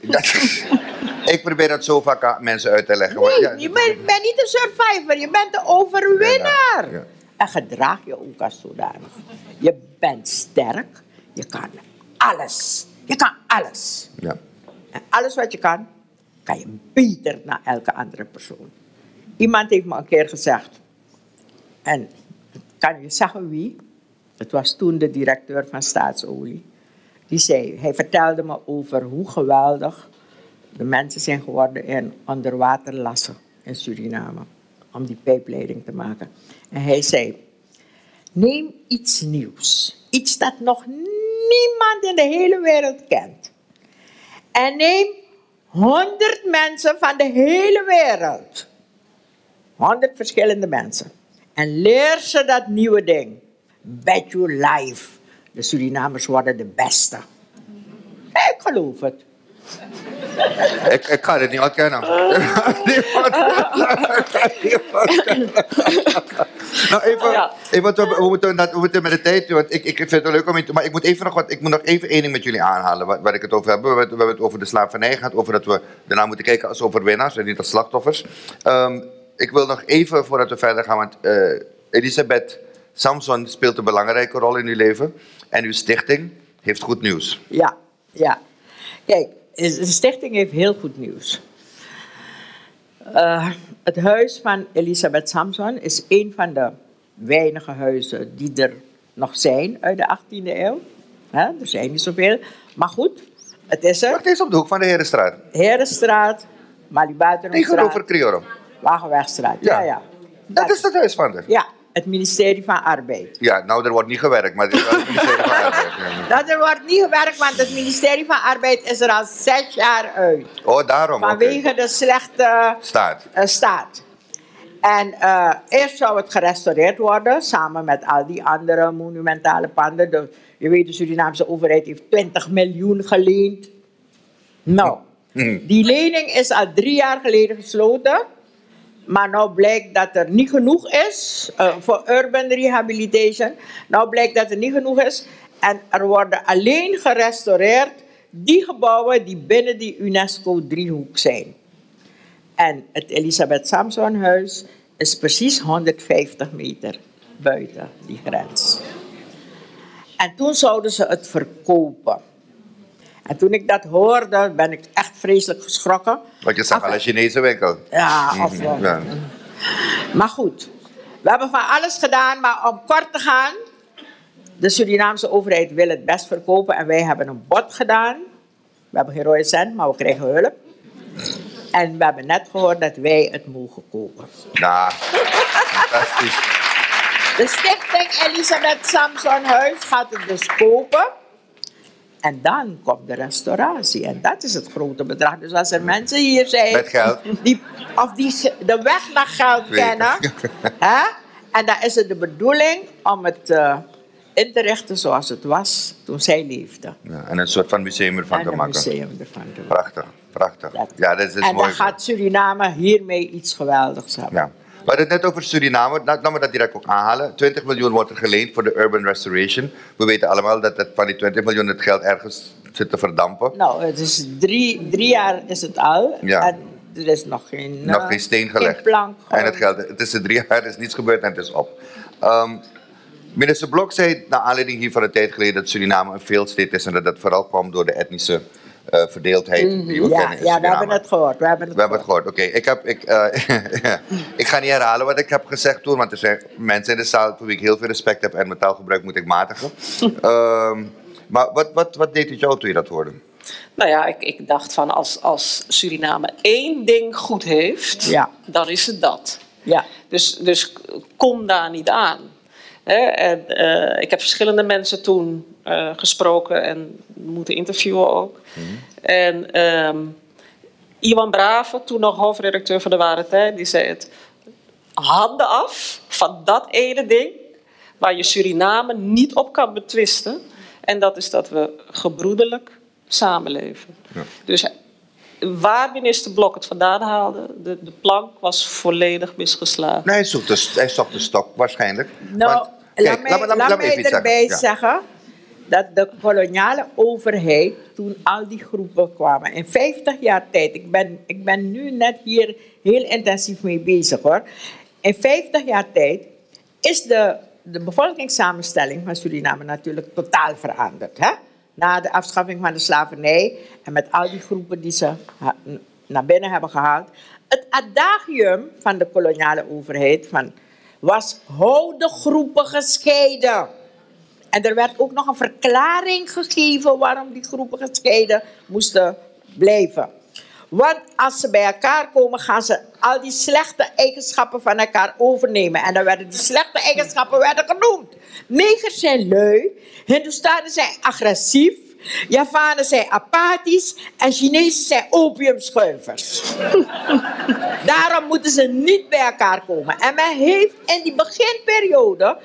ik probeer dat zo vaak aan mensen uit te leggen. Nee, je bent, bent, niet de survivor, je bent de overwinnaar. Ja. En gedraag je ook als zodanig. Je bent sterk. Je kan alles. Je kan alles. Ja. En alles wat je kan, kan je beter naar elke andere persoon. Iemand heeft me een keer gezegd. En kan je zeggen wie? Het was toen de directeur van Staatsolie. Die zei, hij vertelde me over hoe geweldig de mensen zijn geworden in onderwaterlassen in Suriname. Om die pijpleiding te maken. En hij zei, neem iets nieuws. Iets dat nog niemand in de hele wereld kent. En neem honderd mensen van de hele wereld. Honderd verschillende mensen. En leer ze dat nieuwe ding. Bet your life. De Surinamers worden de beste. Ik geloof het. Ik, ik ga dit niet ontkennen. nou, even, even we, moeten, we moeten met de tijd doen. Ik, ik vind het leuk om te Maar ik moet even nog wat. Ik moet nog even één ding met jullie aanhalen. Waar, waar ik het over heb. We, we, hebben het over de slavernij gehad. Over dat we daarna moeten kijken als overwinnaars en niet als slachtoffers. Um, ik wil nog even voordat we verder gaan. Want uh, Elisabeth Samson speelt een belangrijke rol in uw leven. En uw stichting heeft goed nieuws. Ja, ja. Kijk, de stichting heeft heel goed nieuws. Uh, het huis van Elisabeth Samson is een van de weinige huizen die er nog zijn uit de 18e eeuw. er zijn niet zoveel. Maar goed, het is er. het is op de hoek van de Herenstraat. Herenstraat, Malibuitenstraat. Tegenover Crioro. Wagenwegstraat, ja, ja. Dat, dat is het huis van haar? Ja, het ministerie van Arbeid. Ja, nou, er wordt niet gewerkt, maar het is wel het ministerie van Arbeid. Nou, er wordt niet gewerkt, want het ministerie van Arbeid is er al zes jaar uit. Oh, daarom? Vanwege de slechte staat. Uh, staat. En uh, eerst zou het gerestaureerd worden, samen met al die andere monumentale panden. De, je weet, de Surinaamse overheid heeft 20 miljoen geleend. Nou, hm. die lening is al drie jaar geleden gesloten. Maar nou blijkt dat er niet genoeg is uh, voor urban rehabilitation. Nou blijkt dat er niet genoeg is. En er worden alleen gerestaureerd die gebouwen die binnen die UNESCO-driehoek zijn. En het Elisabeth Samson huis is precies 150 meter buiten die grens. En toen zouden ze het verkopen. En toen ik dat hoorde, ben ik echt vreselijk geschrokken. Want je zag Af- al een Chinese winkel. Ja, of, Mhm, ja. Maar goed, we hebben van alles gedaan, maar om kort te gaan. De Surinaamse overheid wil het best verkopen en wij hebben een bod gedaan. We hebben geen rode cent, maar we krijgen hulp. En we hebben net gehoord dat wij het mogen kopen. Nou, fantastisch. De stichting Elisabeth Samson Huis gaat het dus kopen. En dan komt de restauratie. En dat is het grote bedrag. Dus als er mensen hier zijn... Met geld. Die, of die de weg naar geld kennen. hè? En dan is het de bedoeling om het eh, in te richten zoals het was toen zij leefde. Ja, en een soort van museum ervan en te een maken. museum ervan te maken. Prachtig, prachtig. Dat- Ja, dat is en mooi. dan gaat Suriname hiermee iets geweldigs hebben. Ja. We hadden het net over Suriname. Laten we dat direct ook aanhalen. 20 miljoen wordt er geleend voor de urban restoration. We weten allemaal dat het van die 20 miljoen het geld ergens zit te verdampen. Nou, het is drie, drie jaar is het al. Ja. En er is nog geen, Nog eh, geen steen gelegd. Geen plank. En het geld, het is de drie jaar, er is niets gebeurd en het is op. Ehm, minister Blok zei naar aanleiding hiervan een tijd geleden dat Suriname een veelsteed is en dat dat vooral kwam door de etnische eh, verdeeldheid die we ja, kennen ja, we hebben het gehoord. We hebben het We hebben het gehoord. Oké, ik, heb, ik, eh, ik ga niet herhalen wat ik heb gezegd toen, want er zijn mensen in de zaal voor wie ik heel veel respect heb en mijn taalgebruik moet ik matigen. Ehm, maar wat, wat, wat deed het jou toen je dat hoorde? Nou ja, ik, ik dacht van als, als Suriname één ding goed heeft, Ja. dan is het dat. Ja. Dus, dus kom daar niet aan. Hè? En, eh, ik heb verschillende mensen toen eh, gesproken en moeten interviewen ook. En ehm, Iwan Brave, toen nog hoofdredacteur van De Ware Tijd, die zei het... Handen af van dat ene ding waar je Suriname niet op kan betwisten. En dat is dat we gebroederlijk samenleven. Dus waar minister Blok het vandaan haalde, de, de plank was volledig misgeslagen. Nee, hij zocht de, hij zocht de stok waarschijnlijk. Nou, Want, laat kijk, mij, laat me- laat me- laat laat me mij even iets erbij zeggen. Ja. Dat de koloniale overheid, toen al die groepen kwamen, in 50 jaar tijd, ik ben, ik ben nu net hier heel intensief mee bezig hoor. In 50 jaar tijd is de, de bevolkingssamenstelling van Suriname natuurlijk totaal veranderd. Hè? Na de afschaffing van de slavernij en met al die groepen die ze naar binnen hebben gehaald. Het adagium van de koloniale overheid van, was hou de groepen gescheiden. En er werd ook nog een verklaring gegeven waarom die groepen gescheiden moesten blijven. Want als ze bij elkaar komen, gaan ze al die slechte eigenschappen van elkaar overnemen. En dan werden die slechte eigenschappen werden genoemd. Negers zijn lui, Hindustanen zijn agressief, Javanen zijn apathisch en Chinezen zijn opiumschuivers. Daarom moeten ze niet bij elkaar komen. En men heeft in die beginperiode,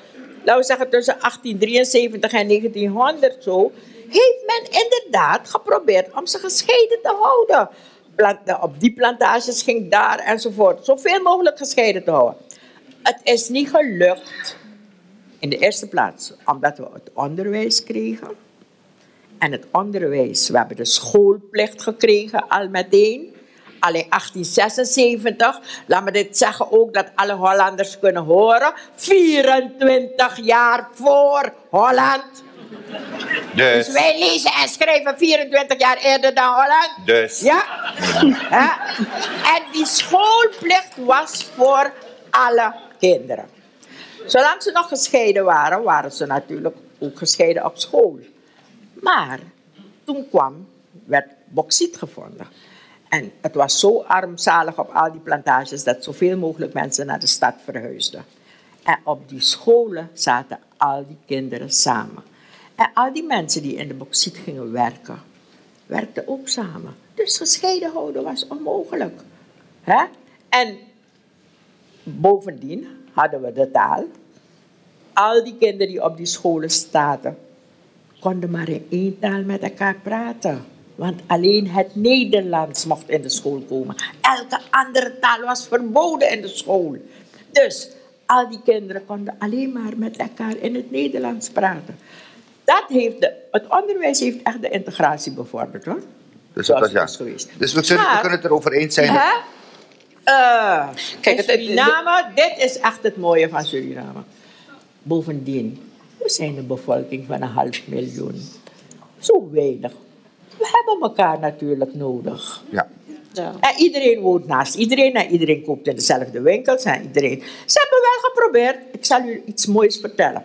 laten we zeggen tussen 1873 en 1900 zo, heeft men inderdaad geprobeerd om ze gescheiden te houden. Plant- op die plantages ging daar enzovoort. Zoveel mogelijk gescheiden te houden. Het is niet gelukt. In de eerste plaats omdat we het onderwijs kregen. En het onderwijs, we hebben de schoolplicht gekregen al meteen. Al in 1876, laat me dit zeggen ook dat alle Hollanders kunnen horen. 24 jaar voor Holland. Dus, Dus wij lezen en schrijven 24 jaar eerder dan Holland. dus. Ja. ja. En die schoolplicht was voor alle kinderen. Zolang ze nog gescheiden waren, waren ze natuurlijk ook gescheiden op school. Maar toen kwam, werd bauxiet gevonden. En het was zo armzalig op al die plantages dat zoveel mogelijk mensen naar de stad verhuisden. En op die scholen zaten al die kinderen samen. En al die mensen die in de bauxiet gingen werken, werkten ook samen. Dus gescheiden houden was onmogelijk. En bovendien hadden we de taal. Al die kinderen die op die scholen zaten, konden maar in één taal met elkaar praten. Want alleen het Nederlands mocht in de school komen. Elke andere taal was verboden in de school. Dus al die kinderen konden alleen maar met elkaar in het Nederlands praten. Dat heeft de, het onderwijs heeft echt de integratie bevorderd hoor. Dus, dat, ja. het is geweest. dus we, kunnen, we kunnen het erover eens zijn. Hè? Eh, Kijk, het- Suriname, dit is echt het mooie van Suriname. Bovendien, we zijn een bevolking van een half miljoen. Zo weinig. We hebben elkaar natuurlijk nodig. Ja. Ja. En iedereen woont naast iedereen en iedereen koopt in dezelfde winkels en iedereen. Ze hebben wel geprobeerd. Ik zal u iets moois vertellen.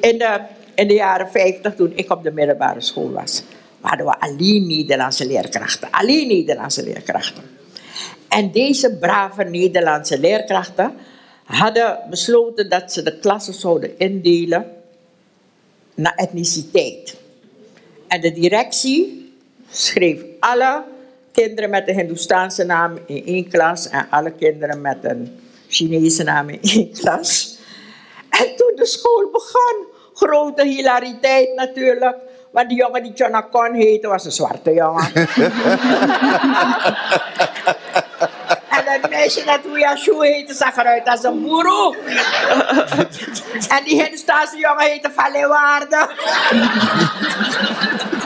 In de, in de jaren 50, toen ik op de middelbare school was, hadden we alleen Nederlandse leerkrachten. Alleen Nederlandse leerkrachten. En deze brave Nederlandse leerkrachten hadden besloten dat ze de klassen zouden indelen naar etniciteit. En de directie schreef alle kinderen met een Hindoestaanse naam in één klas en alle kinderen met een Chinese naam in één klas. En toen de school begon, grote hilariteit natuurlijk. Want die jongen die Jonathan heette, was een zwarte jongen. en dat meisje dat Huyashu heette, zag eruit als een boeroe. en die Hindoestaanse jongen heette Vallewaarde.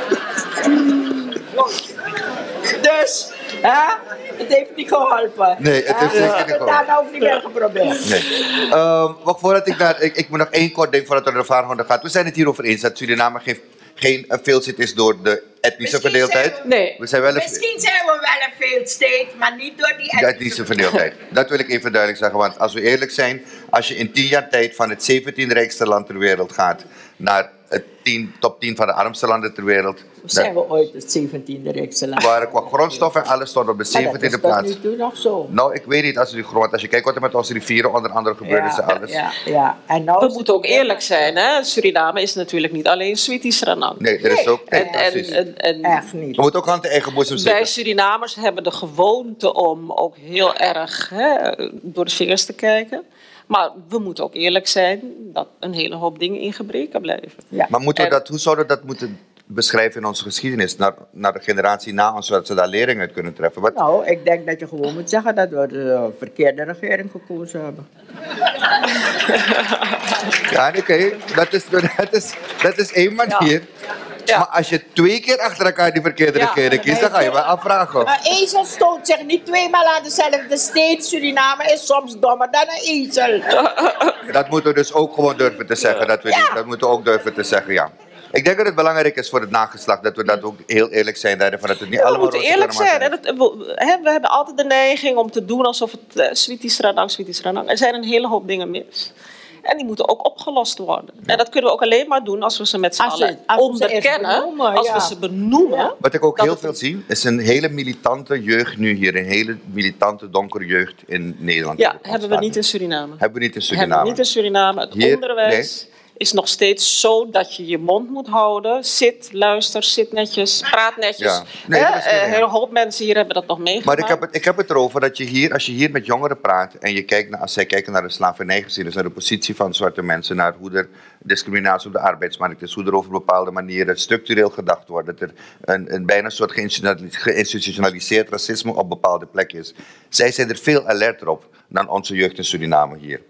dus, hè, het heeft niet geholpen. Nee, het heeft Hè, zeker we niet hebben het daarna ook niet meer geprobeerd. Nee. Ehm, voordat ik naar... Ik, ik moet nog één kort ding voordat we naar de vaarhonden gaat. We zijn het hierover eens dat Suriname geen, geen een veelzit is door de etnische Misschien verdeeldheid. zijn Nee. We zijn wel een, Misschien zijn we wel een state, maar niet door die de etnische verdeeldheid. Dat wil ik even duidelijk zeggen. Want als we eerlijk zijn, als je in tien jaar tijd van het 17 rijkste land ter wereld gaat naar het 10, top 10 van de armste landen ter wereld. Zijn we ooit het 17e rijkste land? Waar qua grondstof en alles stond op de Maar dat 17e is tot plaats. nu toe nog zo. Nou, ik weet niet als, u die grond, als je kijkt wat er met onze rivieren onder andere gebeurd is en alles. ja, ja. En nou We is moeten ook eerlijk zijn, hè? Suriname is natuurlijk niet alleen Sweetie-Sranang. Nee, er is ook. Nee, En, en, en, en Echt niet. We moeten ook aan de eigen boezem wij zitten. Surinamers hebben de gewoonte om ook heel erg hè, door de vingers te kijken. Maar we moeten ook eerlijk zijn dat een hele hoop dingen in gebreken blijven. Ja. Maar moeten we dat, hoe zouden we dat moeten beschrijven in onze geschiedenis? Naar, naar de generatie na ons, zodat ze daar lering uit kunnen treffen. Wat, Nou, ik denk dat je gewoon moet zeggen dat we de verkeerde regering gekozen hebben. Ja, oké. Dat, is, dat, is, dat is één manier. Ja. Maar als je twee keer achter elkaar die verkeerde Ja. regering kiest, dan ga je wel afvragen. Een ezel stoot zich niet tweemaal aan dezelfde steen. Suriname is soms dommer dan een ezel. Dat moeten we dus ook gewoon durven te zeggen. Dat, we niet- dat moeten we ook durven te zeggen, ja. Ik denk dat het belangrijk is voor het nageslacht dat we dat ook heel eerlijk zijn daarin. Van dat het niet we allemaal moeten roze eerlijk zijn. Dat, we, hè, we hebben altijd de neiging om te doen alsof het uh, sweetie Sranang, sweetie Sranang. Er zijn een hele hoop dingen mis. En die moeten ook opgelost worden. En dat kunnen we ook alleen maar doen als we ze met z'n allen onderkennen. benoemen, als ja. we ze benoemen. Ja. Wat ik ook heel het- veel zie, is een hele militante jeugd nu hier. Een hele militante donkere jeugd in Nederland. Ja, hebben we niet in Suriname. Hebben we niet in Hebben Suriname. we niet in Suriname. Het Hier- onderwijs is nog steeds zo dat je je mond moet houden. Zit, luister, zit netjes, praat netjes. Ja. Nee, Hè, dat is eh, heel hele hoop mensen hier hebben dat nog meegemaakt. Maar ik heb, het, ik heb het erover dat je hier, als je hier met jongeren praat en je kijkt naar, als zij kijken naar de slavernijgeschiedenis, naar de positie van zwarte mensen, naar hoe er discriminatie op de arbeidsmarkt is, hoe er over bepaalde manieren structureel gedacht wordt, dat er een, een bijna soort geïnstitutionali- geïnstitutionaliseerd racisme op bepaalde plekken is. Zij zijn er veel alerter op dan onze jeugd in Suriname hier.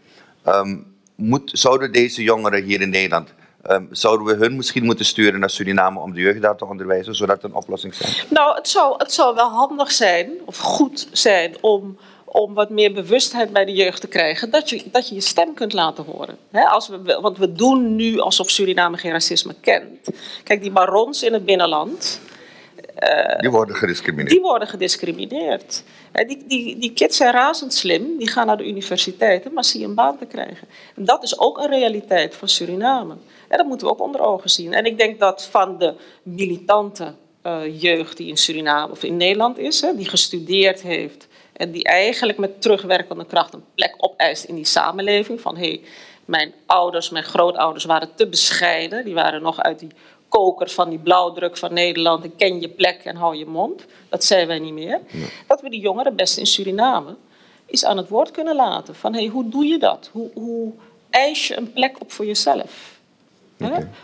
Ehm, moet, zouden deze jongeren hier in Nederland, ehm, zouden we hun misschien moeten sturen naar Suriname om de jeugd daar te onderwijzen, zodat het een oplossing zijn? Nou, het zou, het zou wel handig zijn, of goed zijn, om, om wat meer bewustheid bij de jeugd te krijgen. Dat je dat je, je stem kunt laten horen. Hè, als we, want we doen nu alsof Suriname geen racisme kent. Kijk, die barons in het binnenland, Die worden gediscrimineerd. die worden gediscrimineerd. Hè, Die, die, die kids zijn razend slim, die gaan naar de universiteiten, maar zie een baan te krijgen. En dat is ook een realiteit van Suriname. En dat moeten we ook onder ogen zien. En ik denk dat van de militante eh, jeugd die in Suriname of in Nederland is, hè, die gestudeerd heeft en die eigenlijk met terugwerkende kracht een plek opeist in die samenleving. Van hé, hey, mijn ouders, mijn grootouders waren te bescheiden, die waren nog uit die koker van die blauwdruk van Nederland. En ken je plek en hou je mond. Dat zijn wij niet meer. Dat we die jongeren best in Suriname eens aan het woord kunnen laten. Van hey, hoe doe je dat? Hoe, hoe eis je een plek op voor jezelf?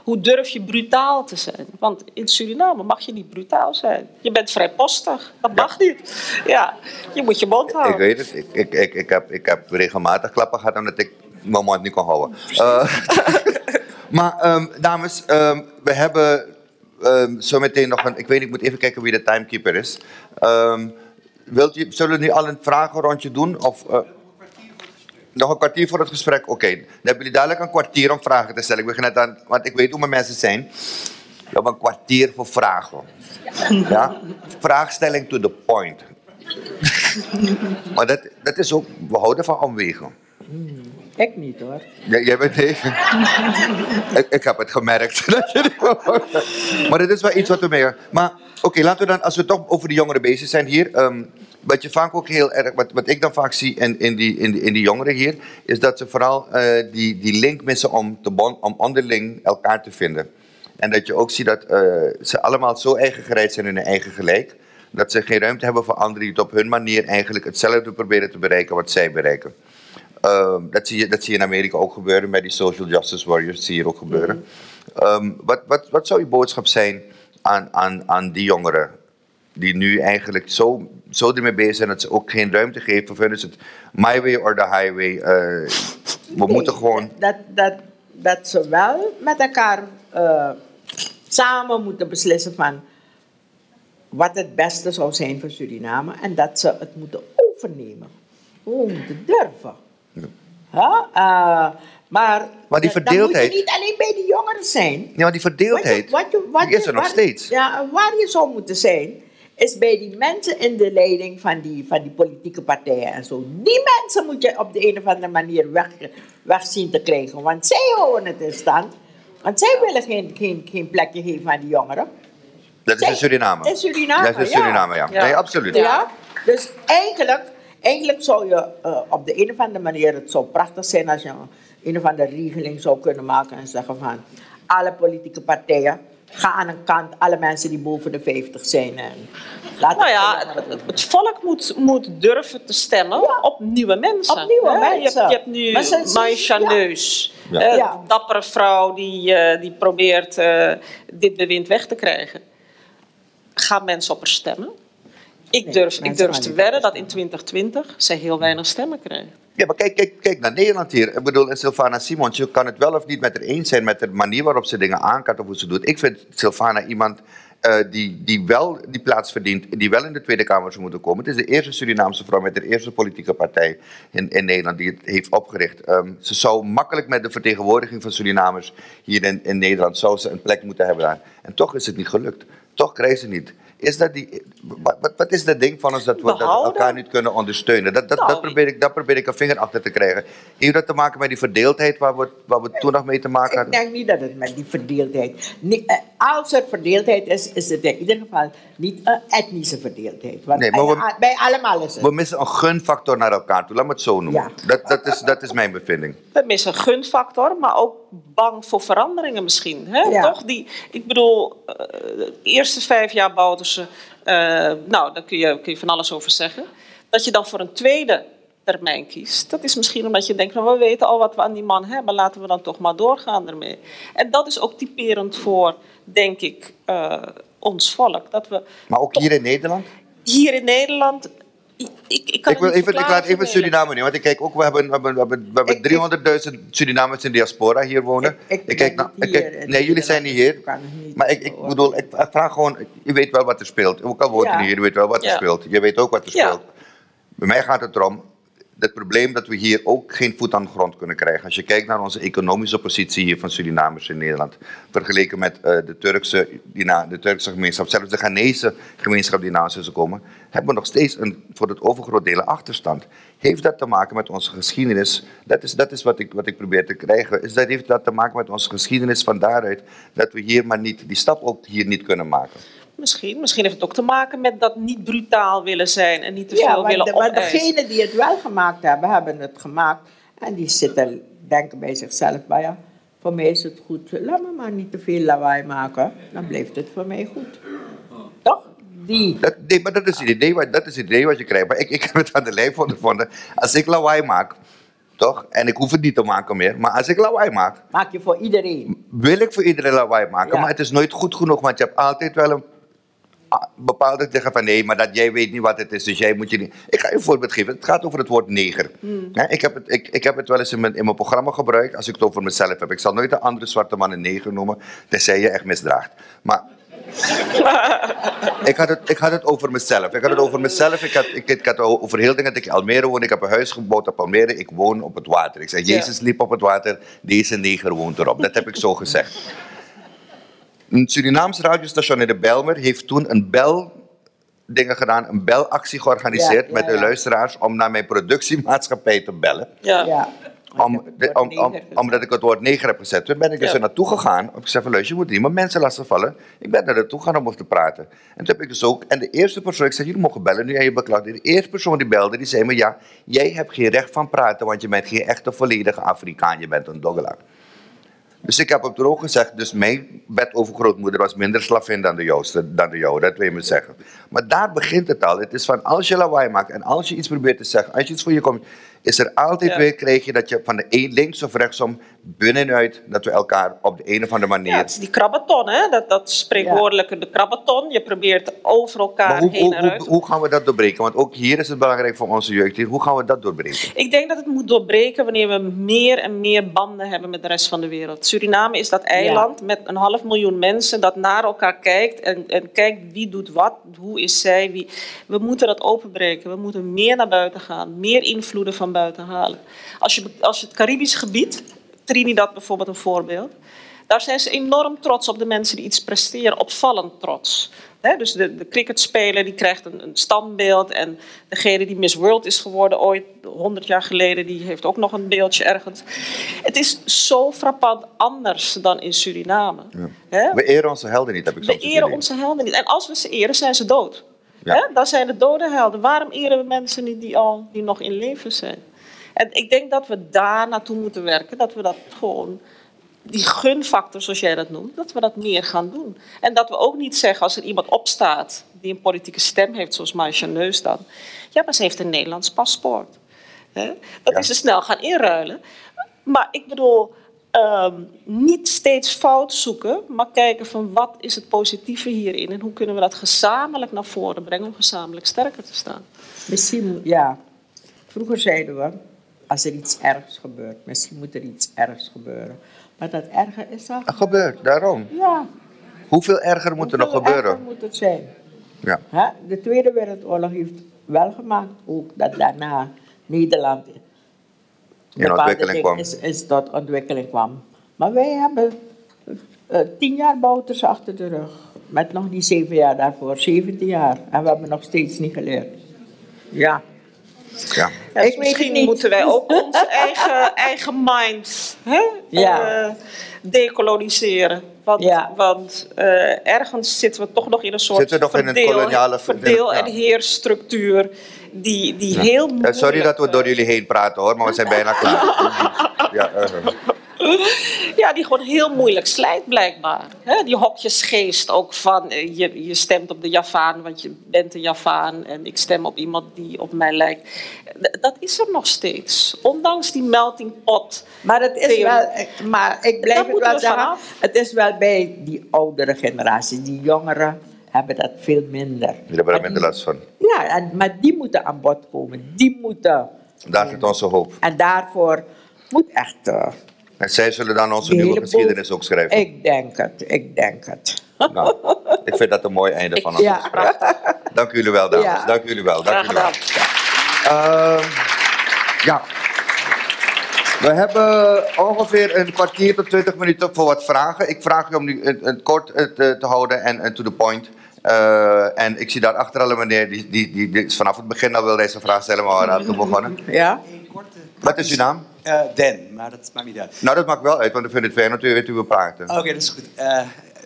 Hoe durf je brutaal te zijn? Want in Suriname mag je niet brutaal zijn. Je bent vrijpostig. Dat mag niet. Ja, je moet je mond Ik houden. weet het. Ik, ik, ik, ik, heb, ik heb regelmatig klappen gehad omdat ik mijn mond niet kon houden. Eh, maar ehm, dames, ehm, we hebben ehm, zo meteen nog een... Ik weet ik moet even kijken wie de timekeeper is. Wilt u, zullen we nu al een vragenrondje doen? Of, eh, nog een kwartier voor het gesprek? Oké, dan hebben jullie dadelijk een kwartier om vragen te stellen. Ik begin net aan, want ik weet hoe mijn mensen zijn. We hebben een kwartier voor vragen. Ja? Vraagstelling to the point. maar dat, dat is ook, we houden van omwegen. Ik niet hoor. Ja, jij bent tegen. ik, ik heb het gemerkt. maar dat is wel iets wat we mee. Maar oké, laten we dan, als we toch over de jongeren bezig zijn hier. ehm, wat je vaak ook heel erg, wat, wat ik dan vaak zie in, in, die, in, die, in die jongeren hier, is dat ze vooral eh, die, die link missen om, te bon, om onderling elkaar te vinden. En dat je ook ziet dat eh, ze allemaal zo eigen gereid zijn in hun eigen gelijk, dat ze geen ruimte hebben voor anderen die het op hun manier eigenlijk hetzelfde proberen te bereiken wat zij bereiken. Ehm, dat, zie je, dat zie je in Amerika ook gebeuren met die social justice warriors, dat zie je hier ook gebeuren. Ehm, wat, wat, wat zou je boodschap zijn aan, aan, aan die jongeren die nu eigenlijk zo, zo ermee bezig zijn dat ze ook geen ruimte geven? Voor hun is het my way or the highway. Eh, we Nee, moeten gewoon... Dat, dat, dat ze wel met elkaar eh, samen moeten beslissen van wat het beste zou zijn voor Suriname en dat ze het moeten overnemen. We moeten durven. Ja? eh, maar Maar die dat- verdeeldheid- moet je niet alleen bij de jongeren zijn. Ja, maar die verdeeldheid, Wat je- wat je- wat die is er nog steeds. Ja, waar je zou moeten zijn, is bij die mensen in de leiding van die, van die politieke partijen en zo. Die mensen moet je op de een of andere manier weg, weg zien te krijgen. Want zij houden het in stand. Want zij willen geen, geen, geen plekje geven aan die jongeren. Dat is in Suriname. In Suriname, Dat is in ja. Suriname, ja. Ja. Nee, absoluut. Ja. Dus eigenlijk, eigenlijk zou je eh, op de een of andere manier, het zou prachtig zijn als je een, of andere regeling zou kunnen maken en zeggen van alle politieke partijen, ga aan een kant, alle mensen die boven de 50 zijn. En laat Nou het ja, het, volk moet, moet durven te stemmen op nieuwe mensen. Op nieuwe hè? Je hebt, mensen. je hebt nu ja. Neus, Ja. hè, Ja. een dappere vrouw die, eh, die probeert eh, dit bewind weg te krijgen. Gaan mensen op haar stemmen? Ik Nee, durf, ik durf te wedden dat in 2020 zij heel weinig stemmen krijgen. Ja, maar kijk, kijk, kijk naar Nederland hier. Ik bedoel, Sylvana Simons, je kan het wel of niet met haar eens zijn met de manier waarop ze dingen aankant of hoe ze doet. Ik vind Sylvana iemand eh, die, die wel die plaats verdient, die wel in de Tweede Kamer zou moeten komen. Het is de eerste Surinaamse vrouw met de eerste politieke partij in, in Nederland die het heeft opgericht. Ehm, ze zou makkelijk met de vertegenwoordiging van Surinamers hier in, in Nederland zou ze een plek moeten hebben daar. En toch is het niet gelukt. Toch krijgt ze niet. Is dat die, wat, wat- wat is dat ding van ons dat we, dat elkaar niet kunnen ondersteunen? Dat, dat, Nou, dat, probeer ik, dat probeer ik een vinger achter te krijgen. Heeft dat te maken met die verdeeldheid waar we, waar we toen nog mee te maken Ik hadden? denk niet dat het met die verdeeldheid. niet- eh, als er verdeeldheid is, is het in ieder geval niet een etnische verdeeldheid. Want Nee, maar we- bij, bij allemaal is het. We missen een gunfactor naar elkaar toe, laat me het zo noemen. Ja. Dat, dat, is, dat is mijn bevinding. We missen een gunfactor, maar ook bang voor veranderingen misschien. Hè? Ja. Toch? Die, ik bedoel, eh, de eerste vijf jaar bouwden ze... eh, nou, daar kun je, kun je van alles over zeggen. Dat je dan voor een tweede termijn kiest. Dat is misschien omdat je denkt, nou, we weten al wat we aan die man hebben. Laten we dan toch maar doorgaan ermee. En dat is ook typerend voor, denk ik, eh, ons volk. Dat we Maar ook hier in Nederland? hier in Nederland... Ik, ik, kan Ik, wil even, ik laat even. Suriname nemen, want ik kijk ook, we hebben, we hebben, we hebben, we Ik- ik- hebben 300.000 Surinamers in diaspora hier wonen. Ik- ik kijk ik kijk- nee, jullie zijn niet hier. Niet Maar ik, ik bedoel, ik, vraag gewoon, je weet wel wat er speelt. Ook al woont je Ja. niet hier, je weet wel wat er Ja. speelt. Je weet ook wat er speelt. Bij mij gaat het erom, het probleem dat we hier ook geen voet aan de grond kunnen krijgen. Als je kijkt naar onze economische positie hier van Surinamers in Nederland, vergeleken met eh, de, Turkse, die na, de Turkse gemeenschap, zelfs de Ghanese gemeenschap die naast ons komen, hebben we nog steeds een, voor het overgrote deel achterstand. Heeft dat te maken met onze geschiedenis? Dat is, dat is wat, ik, wat ik probeer te krijgen. Is dat, heeft dat te maken met onze geschiedenis van daaruit, dat we hier maar niet, die stap ook hier niet kunnen maken? Misschien. Misschien heeft het ook te maken met dat niet brutaal willen zijn en niet te Ja, veel maar, willen de, maar degenen die het wel gemaakt hebben, hebben het gemaakt. En die zitten, denken bij zichzelf, maar ja, voor mij is het goed. Laat me maar niet te veel lawaai maken. Dan blijft het voor mij goed. Toch? Die. Dat, nee, maar dat is, het idee, wat- dat is het idee wat je krijgt. Maar ik, ik heb het aan de lijf ondervonden. Als ik lawaai maak, toch? En ik hoef het niet te maken meer. Maar als ik lawaai maak, Maak je voor iedereen. wil ik voor iedereen lawaai maken. Ja. Maar het is nooit goed genoeg, want je hebt altijd wel een bepaalde zeggen van nee, maar dat jij weet niet wat het is, dus jij moet je niet. Ik ga je een voorbeeld geven. Het gaat over het woord neger. Hè, ik, heb het, ik, ik heb het wel eens in mijn, in mijn programma gebruikt als ik het over mezelf heb. Ik zal nooit een andere zwarte man een neger noemen, tenzij je echt misdraagt. Maar ik, had het, ik had het over mezelf. Ik had het over mezelf. Ik had, ik, ik had over heel dingen dat ik in Almere woon. Ik heb een huis gebouwd op Almere. Ik woon op het water. Ik zeg, Ja. Jezus liep op het water. Deze neger woont erop. Dat heb ik zo gezegd. Een Surinaams radiostation in de Belmer heeft toen een bel dingen gedaan, een belactie georganiseerd Ja, ja, met de ja. luisteraars om naar mijn productiemaatschappij te bellen. Ja. Ja. Om, de- om, om, omdat ik het woord neger heb gezet. Toen ben ik dus er naartoe gegaan. Ik zei van, luister, je moet niet meer mensen laten vallen. Ik ben er naartoe gegaan om over te praten. En toen heb ik dus ook... En de eerste persoon, ik zei, jullie mogen bellen nu aan je beklaagde. De eerste persoon die belde, die zei me, ja, jij hebt geen recht van praten, want je bent geen echte volledige Afrikaan. Je bent een doggelaar. Dus ik heb op de ook gezegd, dus mijn bedovergrootmoeder was minder slavin dan de, jouwste, dan de jouwe, dat wil je me zeggen. Maar daar begint het al. Het is van, als je lawaai maakt en als je iets probeert te zeggen, als je iets voor je komt, is er altijd Ja. weer, krijg je dat je van de een, links of rechtsom, binnenuit, dat we elkaar op de een of andere manier... Ja, het is die krabbeton, hè? Dat, dat spreekwoordelijke, de krabbeton. Je probeert over elkaar hoe, heen hoe, en hoe, uit. hoe gaan we dat doorbreken? Want ook hier is het belangrijk voor onze jeugd hier. Hoe gaan we dat doorbreken? Ik denk dat het moet doorbreken wanneer we meer en meer banden hebben met de rest van de wereld. Suriname is dat eiland met een half miljoen mensen dat naar elkaar kijkt en, en kijkt wie doet wat, hoe is zij. Wie. We moeten dat openbreken. We moeten meer naar buiten gaan, meer invloeden van buiten halen. Als je, als je het Caribisch gebied, Trinidad bijvoorbeeld een voorbeeld, daar zijn ze enorm trots op de mensen die iets presteren, opvallend trots. Dus de, de cricketspeler die krijgt een, een standbeeld en degene die Miss World is geworden ooit 100 jaar geleden, die heeft ook nog een beeldje ergens. Het is zo frappant anders dan in Suriname. We eren onze helden niet, heb ik We soms het eren onze helden niet. En als we ze eren, zijn ze dood. Ja. Dan zijn het dode helden. Waarom eren we mensen niet die, al, die nog in leven zijn? En ik denk dat we daar naartoe moeten werken. Dat we dat gewoon, die gunfactor zoals jij dat noemt, dat we dat meer gaan doen. En dat we ook niet zeggen als er iemand opstaat die een politieke stem heeft, zoals Maisha Neus dan. Ja, maar ze heeft een Nederlands paspoort. Hè? Dat Ja. is ze snel gaan inruilen. Maar ik bedoel, ehm, niet steeds fout zoeken, maar kijken van wat is het positieve hierin en hoe kunnen we dat gezamenlijk naar voren brengen om gezamenlijk sterker te staan. Misschien, ja. Vroeger zeiden we, als er iets ergs gebeurt, misschien moet er iets ergs gebeuren. Maar dat erger is al. Dat gebeurt, daarom. Ja. Hoeveel erger moet er nog hoeveel gebeuren? erger moet het zijn? Ja. Hè? De Tweede Wereldoorlog heeft wel gemaakt ook dat daarna Nederland bepaalde ontwikkeling kwam. Is, is tot ontwikkeling kwam. Maar wij hebben eh, tien jaar Bouters achter de rug. Met nog die zeven jaar daarvoor, 17 jaar. En we hebben nog steeds niet geleerd. Ja. Ja. Dus misschien moeten wij ook onze eigen, eigen mind hè, Ja. eh, decoloniseren. Want, Ja. want eh, ergens zitten we toch nog in een soort Zitten we nog in een koloniale- verdeel- en heerstructuur die, die heel Eh, moeilijk... sorry dat we door jullie heen praten hoor, maar we zijn bijna klaar. Ja, Ja, die gewoon heel moeilijk slijt blijkbaar. Hè? Die hokjesgeest ook van eh, je, je stemt op de Javaan, want je bent een Javaan en ik stem op iemand die op mij lijkt. Dat is er nog steeds, ondanks die melting pot. Maar het is wel, ik- maar ik blijf Daar het wel we zeggen, vanaf. het is wel bij die oudere generatie, die jongeren hebben dat veel minder. jullie hebben er Maar minder die- last van. Ja, en, maar die moeten aan bod komen, die moeten. Daar zit onze hoop. En daarvoor moet echt, eh, En zij zullen dan onze nieuwe geschiedenis ook schrijven. ik denk het, ik denk het. Nou, ik vind dat een mooi einde van ons Ja. gesprek. Dank jullie wel, dames. Ja. Dank jullie wel. Dank jullie wel. Ehm, ja. We hebben ongeveer een kwartier tot 20 minuten voor wat vragen. Ik vraag u om nu het, kort eh, te, houden en, to the point. Eh, en ik zie daar achter al een meneer, die, die, die, vanaf het begin al wil deze vraag stellen, maar we toen begonnen. Ja? Wat is uw naam? Eh, Dan, maar dat maakt niet uit. Nou, dat maakt wel uit, want ik vind het fijn dat u weet hoe we praten. Oké, dat is goed. Eh,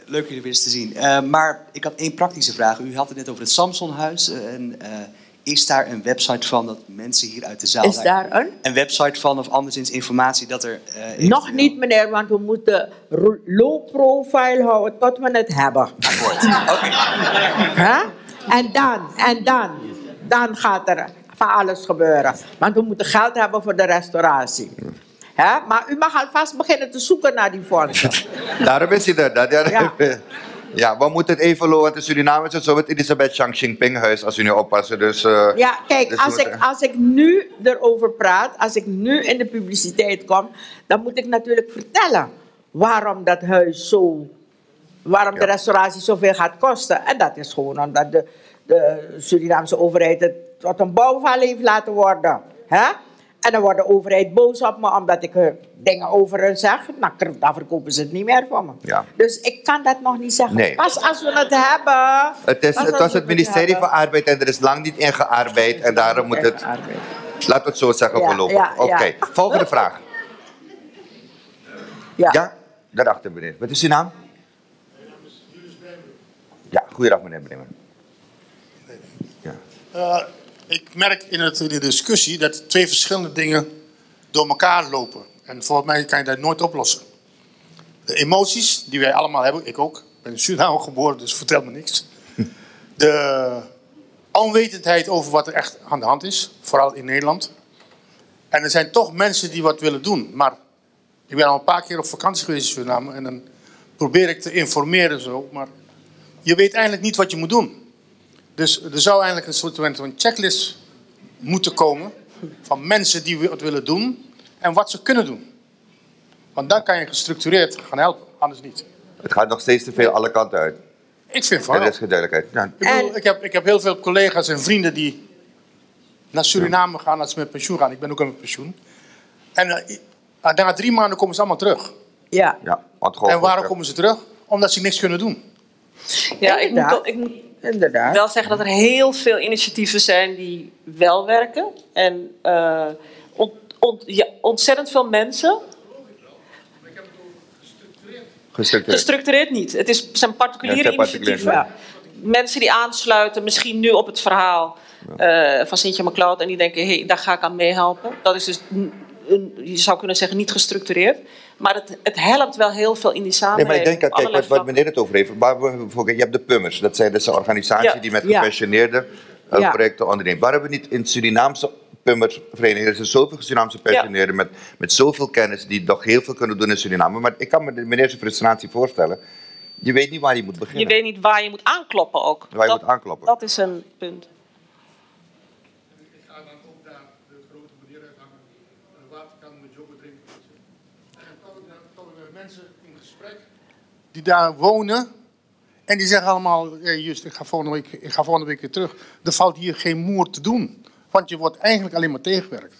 leuk jullie weer eens te zien. Eh, maar ik had één praktische vraag. U had het net over het Samsonhuis. en, eh, is daar een website van dat mensen hier uit de zaal... Is daar een? Een website van of anderszins informatie dat er... eh, Nog niet meneer, want we moeten low profile houden tot we het hebben. Oké. En dan, en dan, dan gaat er alles gebeuren. Want we moeten geld hebben voor de restauratie. Maar u mag alvast beginnen te zoeken naar die fondsen. Daarom is hij er. Dat, ja, Ja. we moeten het even lopen, want in Suriname is het zo met Elisabeth Chang Xingping huis, als u nu oppassen. Dus, eh, Ja, kijk, dus als ik, als ik nu erover praat, als ik nu in de publiciteit kom, dan moet ik natuurlijk vertellen waarom dat huis zo, waarom de restauratie zoveel gaat kosten. En dat is gewoon omdat de, de Surinaamse overheid het tot een bouwval heeft laten worden. Hè? En dan wordt de overheid boos op me omdat ik er dingen over hun zeg. Nou, dan verkopen ze het niet meer van me. Ja. Dus ik kan dat nog niet zeggen. Nee. Pas als we het hebben. Het, is, het was het ministerie van Arbeid en er is lang niet ingearbeid. En daarom moet het, we het zo zeggen, Ja, voorlopig. ja, Oké, volgende vraag. Ja. Ja, daarachter meneer. Wat is uw naam? Ja, goeiedag meneer Bremer. Eh, ik merk in, het, in de discussie dat twee verschillende dingen door elkaar lopen. En volgens mij kan je dat nooit oplossen. De emoties die wij allemaal hebben, ik ook. Ik ben in Suriname geboren, dus vertel me niks. De onwetendheid over wat er echt aan de hand is, vooral in Nederland. En er zijn toch mensen die wat willen doen. Maar ik ben al een paar keer op vakantie geweest in Suriname en dan probeer ik te informeren zo. Maar je weet eigenlijk niet wat je moet doen. Dus er zou eigenlijk een soort van checklist moeten komen van mensen die wat willen doen en wat ze kunnen doen. Want dan kan je gestructureerd gaan helpen, anders niet. Het gaat nog steeds te veel alle kanten uit. Ik vind van Er is geen duidelijkheid. Ja. Ik, bedoel, En- ik, heb, ik heb heel veel collega's en vrienden die naar Suriname gaan als ze met pensioen gaan. Ik ben ook aan met pensioen. En eh, na drie maanden komen ze allemaal terug. Ja. Ja, En waarom komen ze terug? Omdat ze niks kunnen doen. Ja, ik moet, ik moet Inderdaad. wel zeggen dat er heel veel initiatieven zijn die wel werken. En eh, ont- ont- ja, ontzettend veel mensen. Gestructureerd. Gestructureerd niet. Het is, zijn particuliere Ja, het zijn particuliere, initiatieven. Mensen die aansluiten, misschien nu op het verhaal eh, van Sintje McLeod. En die denken, hé, hey, daar ga ik aan meehelpen. Dat is dus, je zou kunnen zeggen, niet gestructureerd. Maar het, het helpt wel heel veel in die Nee, samenleving. maar ik denk dat, kijk, wat, wat meneer het over heeft. Waar we, voor- je hebt de Pummers, dat zijn dus een organisatie Ja. die met Ja. gepensioneerden eh, Ja. projecten onderneemt. Waar hebben we niet in Surinaamse Pummersverenigingen, er zijn zoveel Surinaamse pensioneerden met, met zoveel kennis die nog heel veel kunnen doen in Suriname. Maar ik kan me de meneer zijn frustratie voorstellen. Je weet niet waar je moet Je beginnen. weet niet waar je moet aankloppen ook. Waar je dat, moet aankloppen. Dat is een punt. Ik ga dan ook daar de grote meneer uithangen, een waterkan met yoghurt drinken. En dan kom ik, dan kom ik met mensen in gesprek die daar wonen. En die zeggen allemaal, hey, just, ik ga, volgende week, ik ga volgende week weer terug. Er valt hier geen moer te doen. Want je wordt eigenlijk alleen maar tegengewerkt.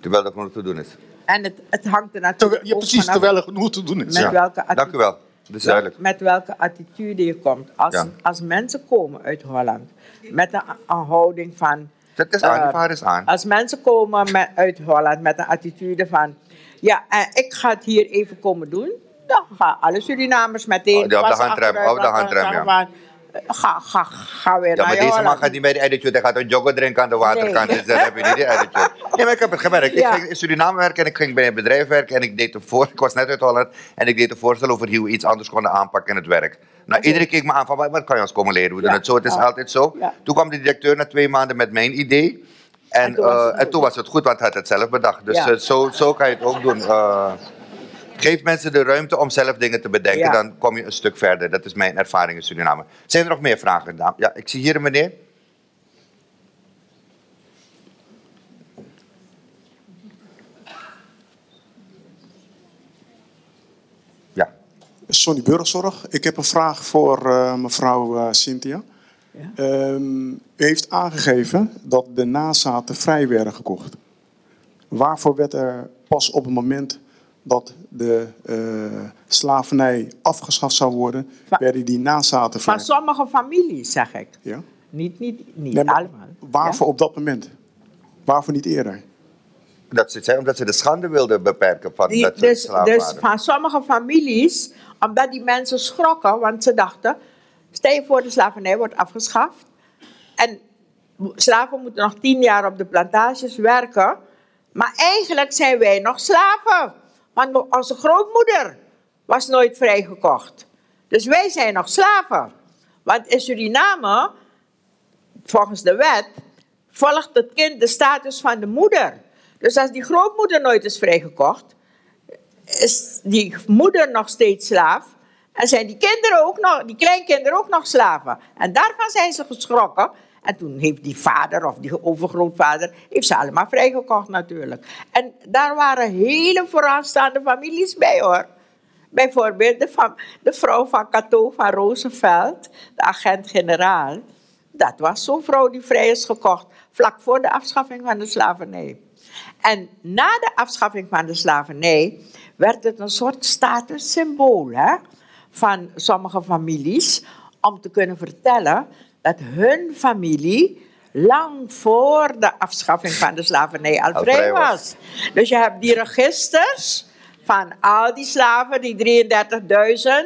Terwijl er genoeg te doen is. En het, het hangt er natuurlijk Terwijl, ja, ook precies, terwijl er genoeg te doen is. met Ja. welke Dank u wel. Dat met welke attitude je komt. Als, Ja. als mensen komen uit Holland met een, een houding van... Dat is aan, eh, is aan. Als mensen komen met, uit Holland met een attitude van... Ja, eh, ik ga het hier even komen doen. Dan gaan alle Surinamers meteen... Oh, ja, op de handrem, achteruit, op de handrem, ja. van, eh, Ga, ga, ga weer Ja, maar deze man gaat niet bij de attitude. Hij gaat een yoghurt drinken aan de waterkant. Dus dan heb je niet die attitude. Nee, maar ik heb het gemerkt. Ik ging in Suriname werken en ik ging bij een bedrijf werken. En ik deed een voor... Ik was net uit Holland. En ik deed een voorstel over hoe we iets anders konden aanpakken in het werk. Nou, iedereen keek me aan van, wat kan je ons komen leren? We doen Ja. het zo, het is altijd zo. Toen kwam de directeur na twee maanden met mijn idee. En, En toen was eh, het en goed. toen was het goed, want hij had het zelf bedacht. Dus eh, zo, zo kan je het ook doen. Geef mensen de ruimte om zelf dingen te bedenken. Ja. Dan kom je een stuk verder. Dat is mijn ervaring in Suriname. Zijn er nog meer vragen? dames? Ja, ik zie hier een meneer. Ja. Sonny Burgzorg. Ik heb een vraag voor eh, mevrouw eh, Cynthia. Ja. Ehm, u heeft aangegeven dat de nazaten vrij werden gekocht. Waarvoor werd er pas op het moment dat de eh, slavernij afgeschaft zou worden, Va- werden die nazaten vrij? Van sommige families, zeg ik. Ja? Niet, niet, niet Nee, allemaal. Waarvoor op dat moment? Waarvoor niet eerder? Dat ze, omdat ze de schande wilden beperken van Die- dat ze dus, dus van sommige families, omdat die mensen schrokken, want ze dachten, stel je voor de slavernij wordt afgeschaft en slaven moeten nog tien jaar op de plantages werken, maar eigenlijk zijn wij nog slaven, want onze grootmoeder was nooit vrijgekocht. Dus wij zijn nog slaven. Want in Suriname, volgens de wet, volgt het kind de status van de moeder. Dus als die grootmoeder nooit is vrijgekocht, is die moeder nog steeds slaaf. En zijn die kinderen ook nog, die kleinkinderen ook nog slaven. En daarvan zijn ze geschrokken. En toen heeft die vader of die overgrootvader, heeft ze allemaal vrijgekocht natuurlijk. En daar waren hele vooraanstaande families bij hoor. Bijvoorbeeld de, de vrouw van Cato van Roosevelt, de agent-generaal. Dat was zo'n vrouw die vrij is gekocht, vlak voor de afschaffing van de slavernij. En na de afschaffing van de slavernij werd het een soort statussymbool hè, van sommige families om te kunnen vertellen dat hun familie lang voor de afschaffing van de slavernij al, vrij was. Dus je hebt die registers van al die slaven, die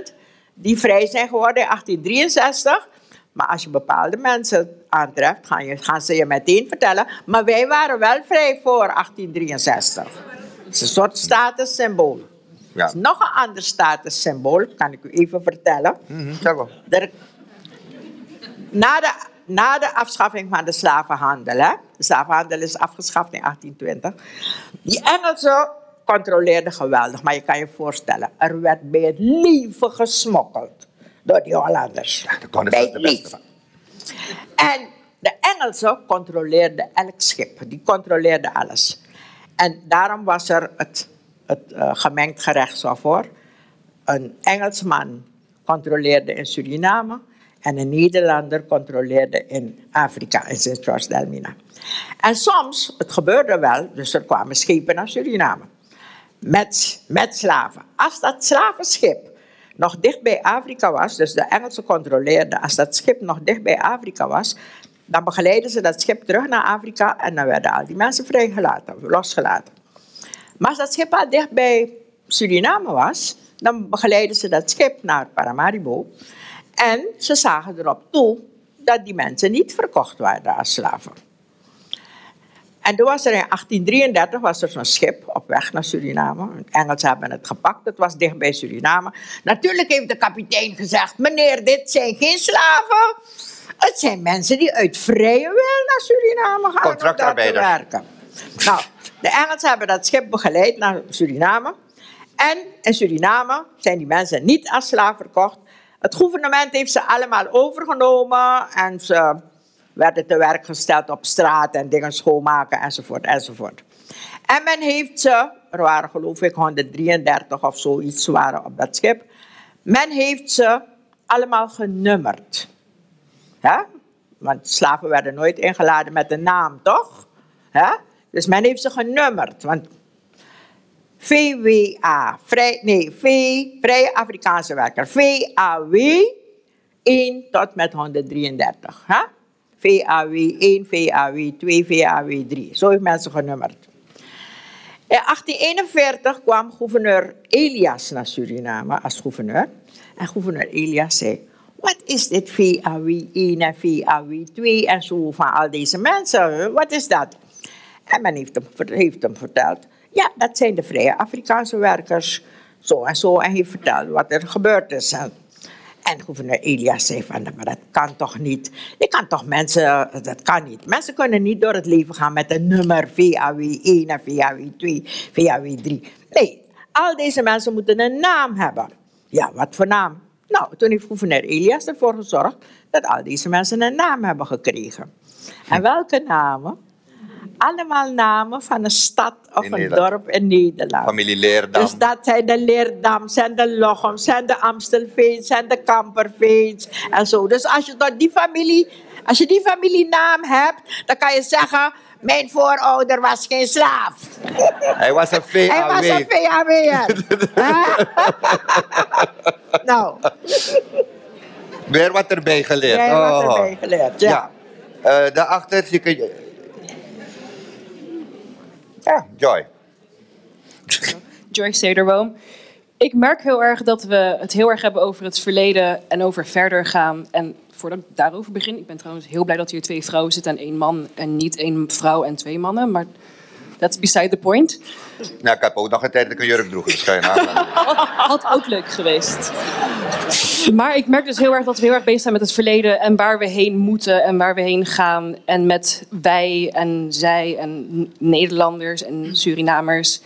33.000, die vrij zijn geworden in 1863. Maar als je bepaalde mensen aantreft, gaan, je, gaan ze je meteen vertellen. Maar wij waren wel vrij voor 1863. Het is een soort statussymbool. Ja. Is nog een ander statussymbool, kan ik u even vertellen. Wel. Er- na, de, na de afschaffing van de slavenhandel, hè, de slavenhandel is afgeschaft in 1820, die Engelsen controleerden geweldig, maar je kan je voorstellen, er werd bij het leven gesmokkeld door die Hollanders. daar konden bij het leven. En de Engelsen controleerden elk schip, die controleerden alles. En daarom was er het, het eh, gemengd gerechtshof voor. Een Engelsman controleerde in Suriname en een Nederlander controleerde in Afrika, in Sint George Delmina. En soms, het gebeurde wel, dus er kwamen schepen naar Suriname met, met slaven. Als dat slavenschip nog dicht bij Afrika was, dus de Engelsen controleerden, als dat schip nog dicht bij Afrika was, dan begeleidden ze dat schip terug naar Afrika en dan werden al die mensen vrijgelaten, losgelaten. Maar als dat schip al dicht bij Suriname was, dan begeleidden ze dat schip naar Paramaribo. En ze zagen erop toe dat die mensen niet verkocht waren als slaven. En toen was er in 1833 was er zo'n schip op weg naar Suriname. De Engelsen hebben het gepakt, het was dicht bij Suriname. Natuurlijk heeft de kapitein gezegd, meneer, dit zijn geen slaven. Het zijn mensen die uit vrije wil naar Suriname gaan om daar te werken. Nou, de Engelsen hebben dat schip begeleid naar Suriname. En in Suriname zijn die mensen niet als slaaf verkocht. Het gouvernement heeft ze allemaal overgenomen en ze werden te werk gesteld op straat en dingen schoonmaken enzovoort enzovoort. En men heeft ze, er waren geloof ik 133 of zoiets waren op dat schip, men heeft ze allemaal genummerd. Ja? Want slaven werden nooit ingeladen met een naam, toch? Dus men heeft ze genummerd. Want VWA, vrij, nee, V, Vrije Afrikaanse Werker, VAW 1 tot met 133. Hè? VAW 1, VAW 2, VAW 3. Zo heeft men ze genummerd. In 1841 kwam gouverneur Elias naar Suriname als gouverneur. En gouverneur Elias zei, wat is dit VAW 1 en VAW 2 en zo van al deze mensen? Wat is dat? En men heeft hem, heeft hem verteld, ja, dat zijn de vrije Afrikaanse werkers. Zo en zo. En heeft verteld wat er gebeurd is. En, en gouverneur Elias zei van, maar dat kan toch niet. Je kan toch mensen, dat kan niet. Mensen kunnen niet door het leven gaan met een nummer VAW 1 en VAW 2, VAW 3. Nee, al deze mensen moeten een naam hebben. Ja, wat voor naam? Nou, toen heeft gouverneur Elias ervoor gezorgd dat al deze mensen een naam hebben gekregen. En welke namen? Allemaal namen van een stad of In een Nederland. dorp in Nederland. Familie Leerdam. Dus dat zijn de Leerdams en de Lochems en de Amstelveens en de Kamperveens en zo. Dus als je die familie, als je die familienaam hebt, dan kan je zeggen, mijn voorouder was geen slaaf. Hij was een VAW. Hij was een VAW'er. Nou, Weer wat erbij geleerd. jij hebt Oh. erbij geleerd. Ja. Ja. Eh, daarachter zie ik... Ja, Joy. Joyce Cederboom. Ik merk heel erg dat we het heel erg hebben over het verleden en over verder gaan. En voordat ik daarover begin, ik ben trouwens heel blij dat hier twee vrouwen zitten en één man en niet één vrouw en twee mannen. Maar that's beside the point. Nou, ik heb ook nog een tijd dat ik een jurk droeg, dus kan je. Had ook leuk geweest. Maar ik merk dus heel erg dat we heel erg bezig zijn met het verleden en waar we heen moeten en waar we heen gaan. En met wij en zij en Nederlanders en Surinamers.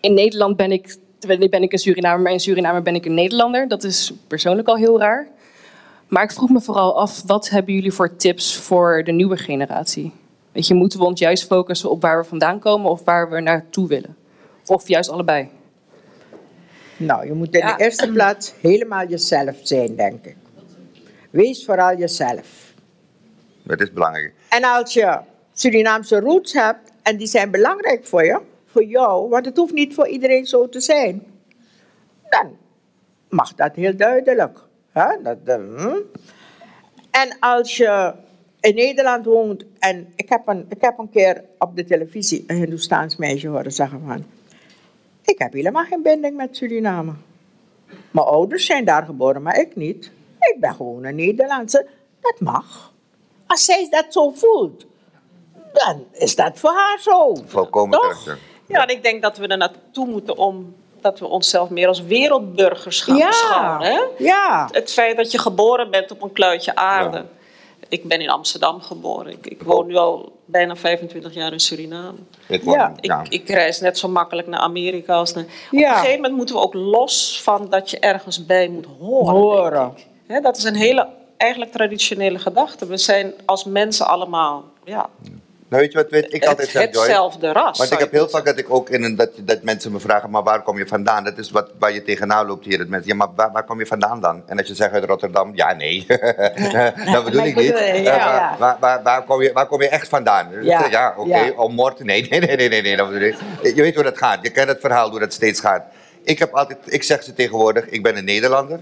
In Nederland ben ik, ben ik een Surinamer, maar in Suriname ben ik een Nederlander. Dat is persoonlijk al heel raar. Maar ik vroeg me vooral af, wat hebben jullie voor tips voor de nieuwe generatie? Weet je, moeten we ons juist focussen op waar we vandaan komen of waar we naartoe willen? Of juist allebei? Nou, je moet in Ja. de eerste plaats helemaal jezelf zijn, denk ik. Wees vooral jezelf. Dat is belangrijk. En als je Surinaamse roots hebt, en die zijn belangrijk voor je, voor jou, want het hoeft niet voor iedereen zo te zijn, dan mag dat heel duidelijk. Hè? Dat, eh, hm. En als je in Nederland woont, en ik heb, een, ik heb een keer op de televisie een Hindoestaans meisje horen zeggen van, ik heb helemaal geen binding met Suriname. Mijn ouders zijn daar geboren, maar ik niet. Ik ben gewoon een Nederlandse. Dat mag. Als zij dat zo voelt, dan is dat voor haar zo. Volkomen terecht. Ja, en ik denk dat we er naartoe moeten om dat we onszelf meer als wereldburgers gaan Ja. beschouwen. Hè? Ja. Het feit dat je geboren bent op een kluitje aarde. Ik ben in Amsterdam geboren. Ik, ik woon nu al bijna 25 jaar in Suriname. Ik Ja. Ik, ja. ik reis net zo makkelijk naar Amerika als naar... Op Ja. een gegeven moment moeten we ook los van dat je ergens bij moet horen. Horen. dat is een hele, eigenlijk traditionele gedachte. We zijn als mensen allemaal ja, Nou, weet je wat weet, ik altijd Joy? hetzelfde ras. Want ik heb heel vaak dat ik ook in een, dat, dat mensen me vragen, maar waar kom je vandaan? Dat is wat, waar je tegenaan loopt hier. Dat mensen, ja, maar waar, waar kom je vandaan dan? En als je zegt uit Rotterdam, ja, nee. dat bedoel ik niet. ja, waar. Waar, waar, kom je, waar kom je echt vandaan? Ja, oké, ja. om moord? Nee, nee, nee, nee, nee, nee, dat bedoel ik. Je weet hoe dat gaat. Je kent het verhaal, hoe dat steeds gaat. Ik, heb altijd, ik zeg ze tegenwoordig, ik ben een Nederlander.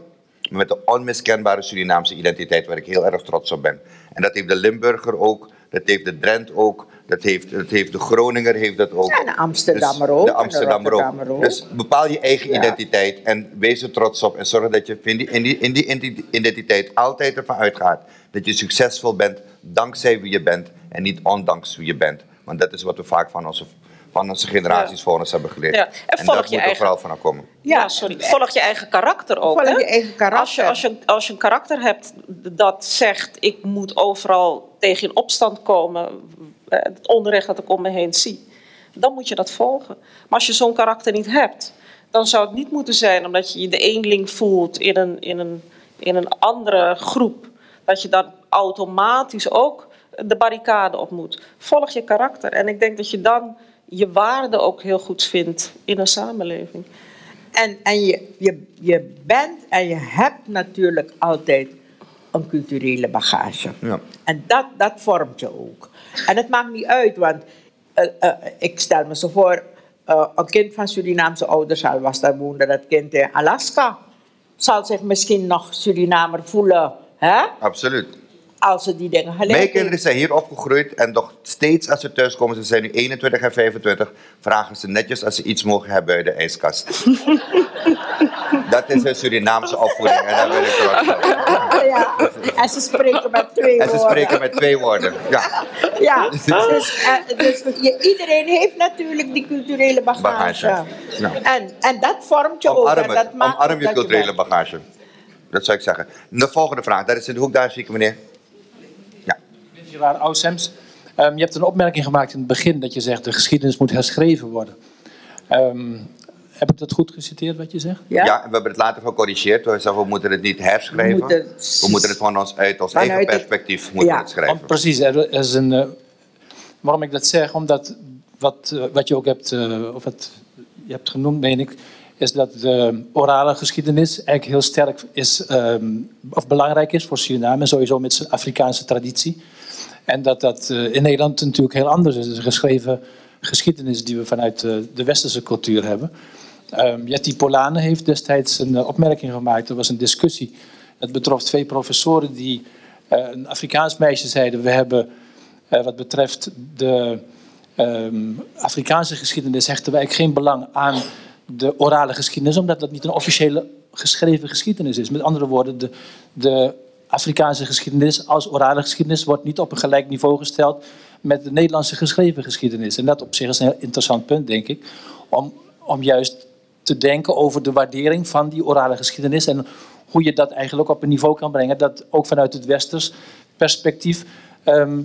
Met een onmiskenbare Surinaamse identiteit, waar ik heel erg trots op ben. En dat heeft de Limburger ook, dat heeft de Drent ook, dat heeft, dat heeft de Groninger heeft dat ook. Ja, de Amsterdammer Dus ook, De en de Amsterdammer ook. Rotterdammer ook. Dus bepaal je eigen Ja. identiteit en wees er trots op. En zorg dat je in die, in, die, in die identi- identiteit altijd ervan uitgaat dat je succesvol bent dankzij wie je bent en niet ondanks wie je bent. Want dat is wat we vaak van onze, van onze generaties Ja. voor ons hebben geleerd. Ja, en En, volg dat je moet er eigen- vooral van komen. Ja, sorry. Volg je eigen karakter ook. Volg hè? je eigen karakter. Als je, als, je, als je een karakter hebt dat zegt: ik moet overal tegen in opstand komen, eh, het onrecht dat ik om me heen zie, dan moet je dat volgen. Maar als je zo'n karakter niet hebt, dan zou het niet moeten zijn omdat je je de eenling voelt in een, in een, in een andere groep, dat je dan automatisch ook de barricade op moet. Volg je karakter. En ik denk dat je dan je waarde ook heel goed vindt in een samenleving. En, en je, je, je bent en je hebt natuurlijk altijd een culturele bagage. Ja. En dat, dat vormt je ook. En het maakt niet uit, want eh, eh, ik stel me zo voor, eh, een kind van Surinaamse ouders, al was dat woonde dat kind in Alaska, zal zich misschien nog Surinamer voelen, hè? Absoluut. Als ze die dingen geleerd Mijn kinderen zijn hier opgegroeid en nog steeds als ze thuiskomen, ze zijn nu 21 en 25, vragen ze netjes als ze iets mogen hebben uit de ijskast. dat is een Surinaamse opvoeding en daar ben ik trots op. Ja, en ze spreken met twee En ze woorden. spreken met twee woorden. Ja, Ja, dus, eh, dus je, iedereen heeft natuurlijk die culturele bagage. Bagage, ja. En, en dat vormt je ook. omarm En dat het. maakt Omarm ook je culturele bagage. Dat zou ik zeggen. De volgende vraag, daar is in de hoek, daar zie ik meneer. Gerard. Ehm, je hebt een opmerking gemaakt in het begin dat je zegt de geschiedenis moet herschreven worden. Ehm, heb ik dat goed geciteerd wat je zegt? Ja? Ja, we hebben het later gecorrigeerd. We zeggen, we moeten het niet herschrijven. We moeten het- We moeten het van ons uit ons Vanuit eigen het- perspectief moeten Ja. we het schrijven. Om, precies, er is een, eh, waarom ik dat zeg, omdat wat, eh, wat je ook hebt, eh, of wat je hebt genoemd, meen ik, is dat de orale geschiedenis eigenlijk heel sterk is, ehm, of belangrijk is voor Suriname, sowieso met zijn Afrikaanse traditie. En dat dat eh, in Nederland natuurlijk heel anders is. Het is een geschreven geschiedenis die we vanuit eh, de westerse cultuur hebben. Ehm Jetty Polane heeft destijds een eh, opmerking gemaakt. Er was een discussie. Het betrof twee professoren die een Afrikaans meisje zeiden... we hebben wat betreft de ehm, Afrikaanse geschiedenis... hechten wij geen belang aan de orale geschiedenis... omdat dat niet een officiële geschreven geschiedenis is. Met andere woorden, de, de Afrikaanse geschiedenis als orale geschiedenis... wordt niet op een gelijk niveau gesteld met de Nederlandse geschreven geschiedenis. En dat op zich is een heel interessant punt, denk ik... om, om juist te denken over de waardering van die orale geschiedenis... en hoe je dat eigenlijk op een niveau kan brengen... dat ook vanuit het westers perspectief... ehm,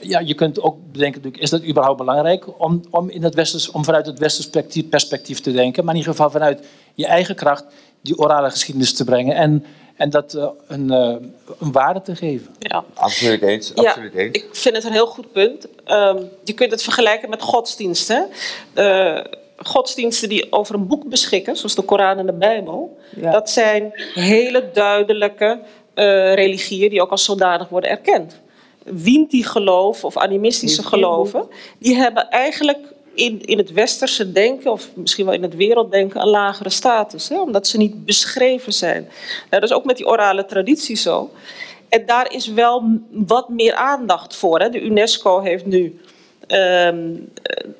ja, je kunt ook bedenken, is dat überhaupt belangrijk om, om, in het westers, om vanuit het westers perspectief te denken, maar in ieder geval vanuit je eigen kracht die orale geschiedenis te brengen en, en dat eh, een, eh, een waarde te geven. Ja. Absoluut eens. Ja, Absoluut eens. ik vind het een heel goed punt. Ehm, je kunt het vergelijken met godsdiensten. Eh, godsdiensten die over een boek beschikken, zoals de Koran en de Bijbel, Ja. dat zijn hele duidelijke eh, religieën die ook als zodanig worden erkend. Winti-geloof of animistische Heeft geen geloven, die hebben eigenlijk in, in het westerse denken, of misschien wel in het werelddenken, een lagere status. Hè? Omdat ze niet beschreven zijn. Nou, dat is ook met die orale traditie zo. En daar is wel wat meer aandacht voor. Hè? De UNESCO heeft nu ehm,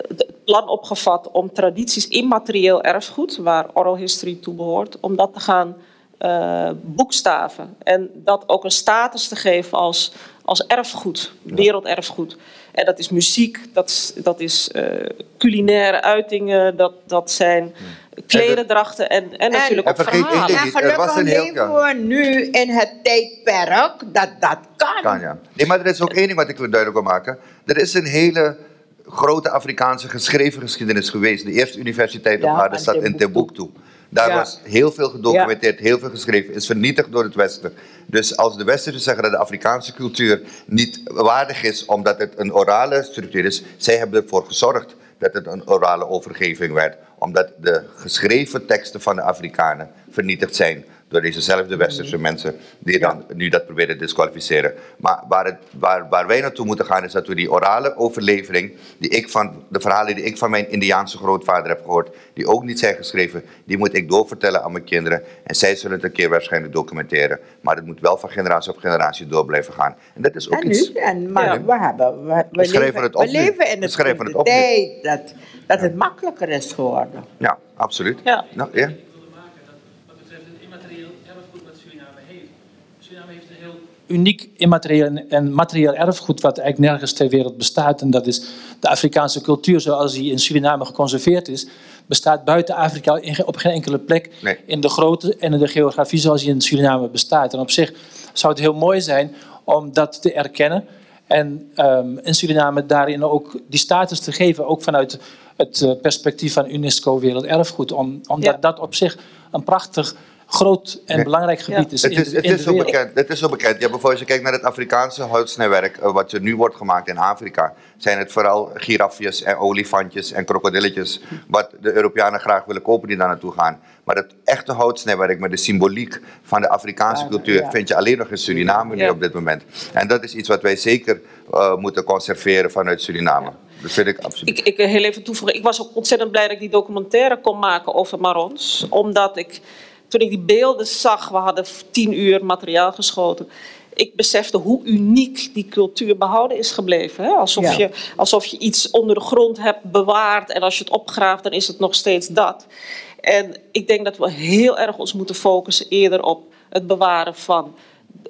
het plan opgevat om tradities immaterieel erfgoed, waar oral history toe behoort, om dat te gaan eh, boekstaven. En dat ook een status te geven als, als erfgoed, werelderfgoed. En dat is muziek, dat is, dat is eh, culinaire uitingen, dat, dat zijn klederdrachten en, en natuurlijk ook verhalen. En er gelukkig een heel- leven we nu in het tijdperk dat dat kan. Kan, ja. Nee, maar er is ook één ding wat ik wil duidelijk wil maken. Er is een hele grote Afrikaanse geschreven geschiedenis geweest. De eerste universiteit op Ja, aarde staat in Timbuktu. Daar Ja. was heel veel gedocumenteerd, heel veel geschreven, is vernietigd door het Westen. Dus als de Westerse zeggen dat de Afrikaanse cultuur niet waardig is omdat het een orale structuur is, zij hebben ervoor gezorgd dat het een orale overgeving werd. Omdat de geschreven teksten van de Afrikanen vernietigd zijn door dezezelfde Westerse mensen die dan nu dat proberen te disqualificeren. Maar waar, het, waar, waar wij naartoe moeten gaan is dat we die orale overlevering, die ik van, de verhalen die ik van mijn Indiaanse grootvader heb gehoord, die ook niet zijn geschreven, die moet ik doorvertellen aan mijn kinderen. En zij zullen het een keer waarschijnlijk documenteren. Maar het moet wel van generatie op generatie door blijven gaan. En dat is ook En iets... nu, en, maar Ja. we, hebben, we, we, schrijven leven, het op we leven in We het het de op tijd dat, dat het makkelijker is geworden. Ja, absoluut. Ja. Nou, ja. Wat betreft het immaterieel erfgoed wat Suriname heeft. Suriname heeft een heel uniek immaterieel en- materieel erfgoed wat eigenlijk nergens ter wereld bestaat. En dat is de Afrikaanse cultuur zoals die in Suriname geconserveerd is. Bestaat buiten Afrika op geen enkele plek Nee. in de grootte en in de geografie zoals die in Suriname bestaat. En op zich zou het heel mooi zijn om dat te erkennen. En ehm, in Suriname daarin ook die status te geven, ook vanuit het eh, perspectief van UNESCO Werelderfgoed. Om, omdat Ja. dat op zich een prachtig, groot en Nee. belangrijk gebied is. Het in is, de- het in is de zo wereld. bekend. Het is zo bekend. Ja, bijvoorbeeld als je kijkt naar het Afrikaanse houtsnijwerk, eh, wat er nu wordt gemaakt in Afrika, zijn het vooral girafjes en olifantjes en krokodilletjes, wat de Europeanen graag willen kopen die daar naartoe gaan. Maar het echte houtsnijwerk met de symboliek van de Afrikaanse Ja, cultuur ja. vind je alleen nog in Suriname nu op dit moment. En dat is iets wat wij zeker eh, moeten conserveren vanuit Suriname. Dat vind ik absoluut. Ik, ik wil heel even toevoegen. Ik was ook ontzettend blij dat ik die documentaire kon maken over Marons. Omdat ik, toen ik die beelden zag, we hadden tien uur materiaal geschoten. Ik besefte hoe uniek die cultuur behouden is gebleven. Hè? Alsof, Ja. je, alsof je iets onder de grond hebt bewaard. En als je het opgraaft, dan is het nog steeds dat. En ik denk dat we heel erg ons moeten focussen eerder op het bewaren van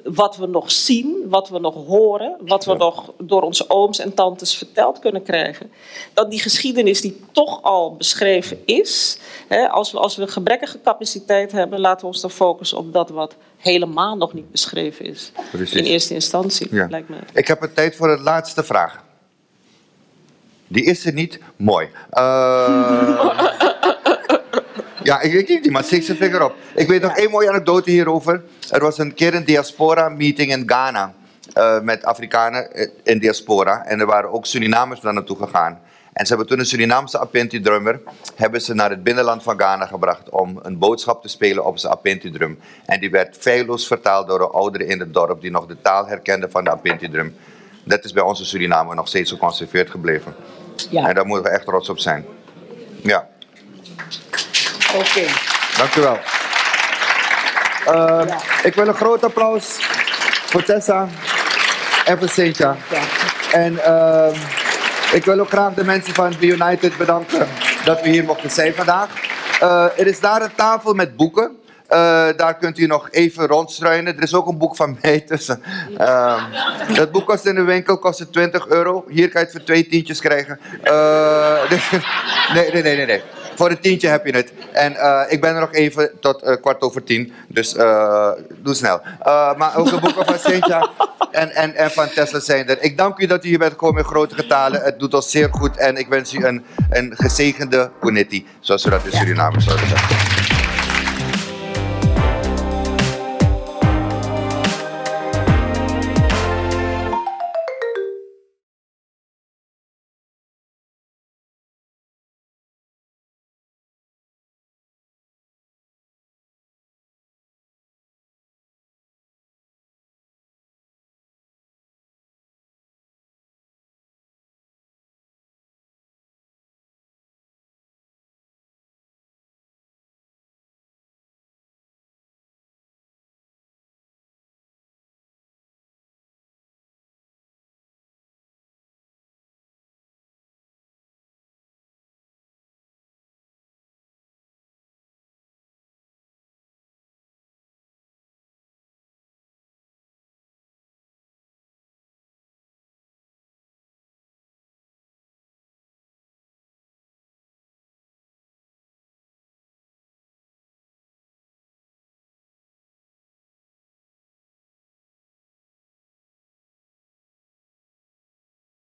wat we nog zien, wat we nog horen, wat we nog door onze ooms en tantes verteld kunnen krijgen. Dan die geschiedenis die toch al beschreven is. Hè, als, we, als we gebrekkige capaciteit hebben, laten we ons dan focussen op dat wat helemaal nog niet beschreven is. Precies. In eerste instantie, Ja. lijkt mij. Ik heb een tijd voor de laatste vraag. Die is er niet. Mooi. Eh, ja, ik weet niet, maar steek zijn vinger op. Ik weet nog één mooie anekdote hierover. Er was een keer een diaspora-meeting in Ghana. eh, met Afrikanen eh, in diaspora. En er waren ook Surinamers daar naartoe gegaan. En ze hebben toen een Surinaamse Apinti-drummer... hebben ze naar het binnenland van Ghana gebracht... om een boodschap te spelen op zijn Apinti-drum. En die werd feilloos vertaald door de ouderen in het dorp... die nog de taal herkenden van de Apinti-drum. Dat is bij onze Suriname nog steeds geconserveerd gebleven. Ja, En daar moeten we echt trots op zijn. Ja, oké. dank u wel. Eh, Ik wil een groot applaus voor Tessa en voor Cynthia. Ja. En ehm, ik wil ook graag de mensen van Be United bedanken dat we hier mochten zijn vandaag. Eh, er is daar een tafel met boeken. Eh, daar kunt u nog even rondstruinen. Er is ook een boek van mij tussen. Ehm, dat boek kost in de winkel kost het 20 euro. Hier kan je het voor twee tientjes krijgen. Eh, nee, nee, nee, nee. Voor een tientje heb je het. En eh, ik ben er nog even tot eh, kwart over tien. Dus eh, doe snel. Maar ook de boeken van Cynthia en, en, en van Tesla zijn er. Ik dank u dat u hier bent gekomen in grote getalen. Het doet ons zeer goed. En ik wens u een, een gezegende Kunetti. Zoals we dat in Suriname zouden zeggen.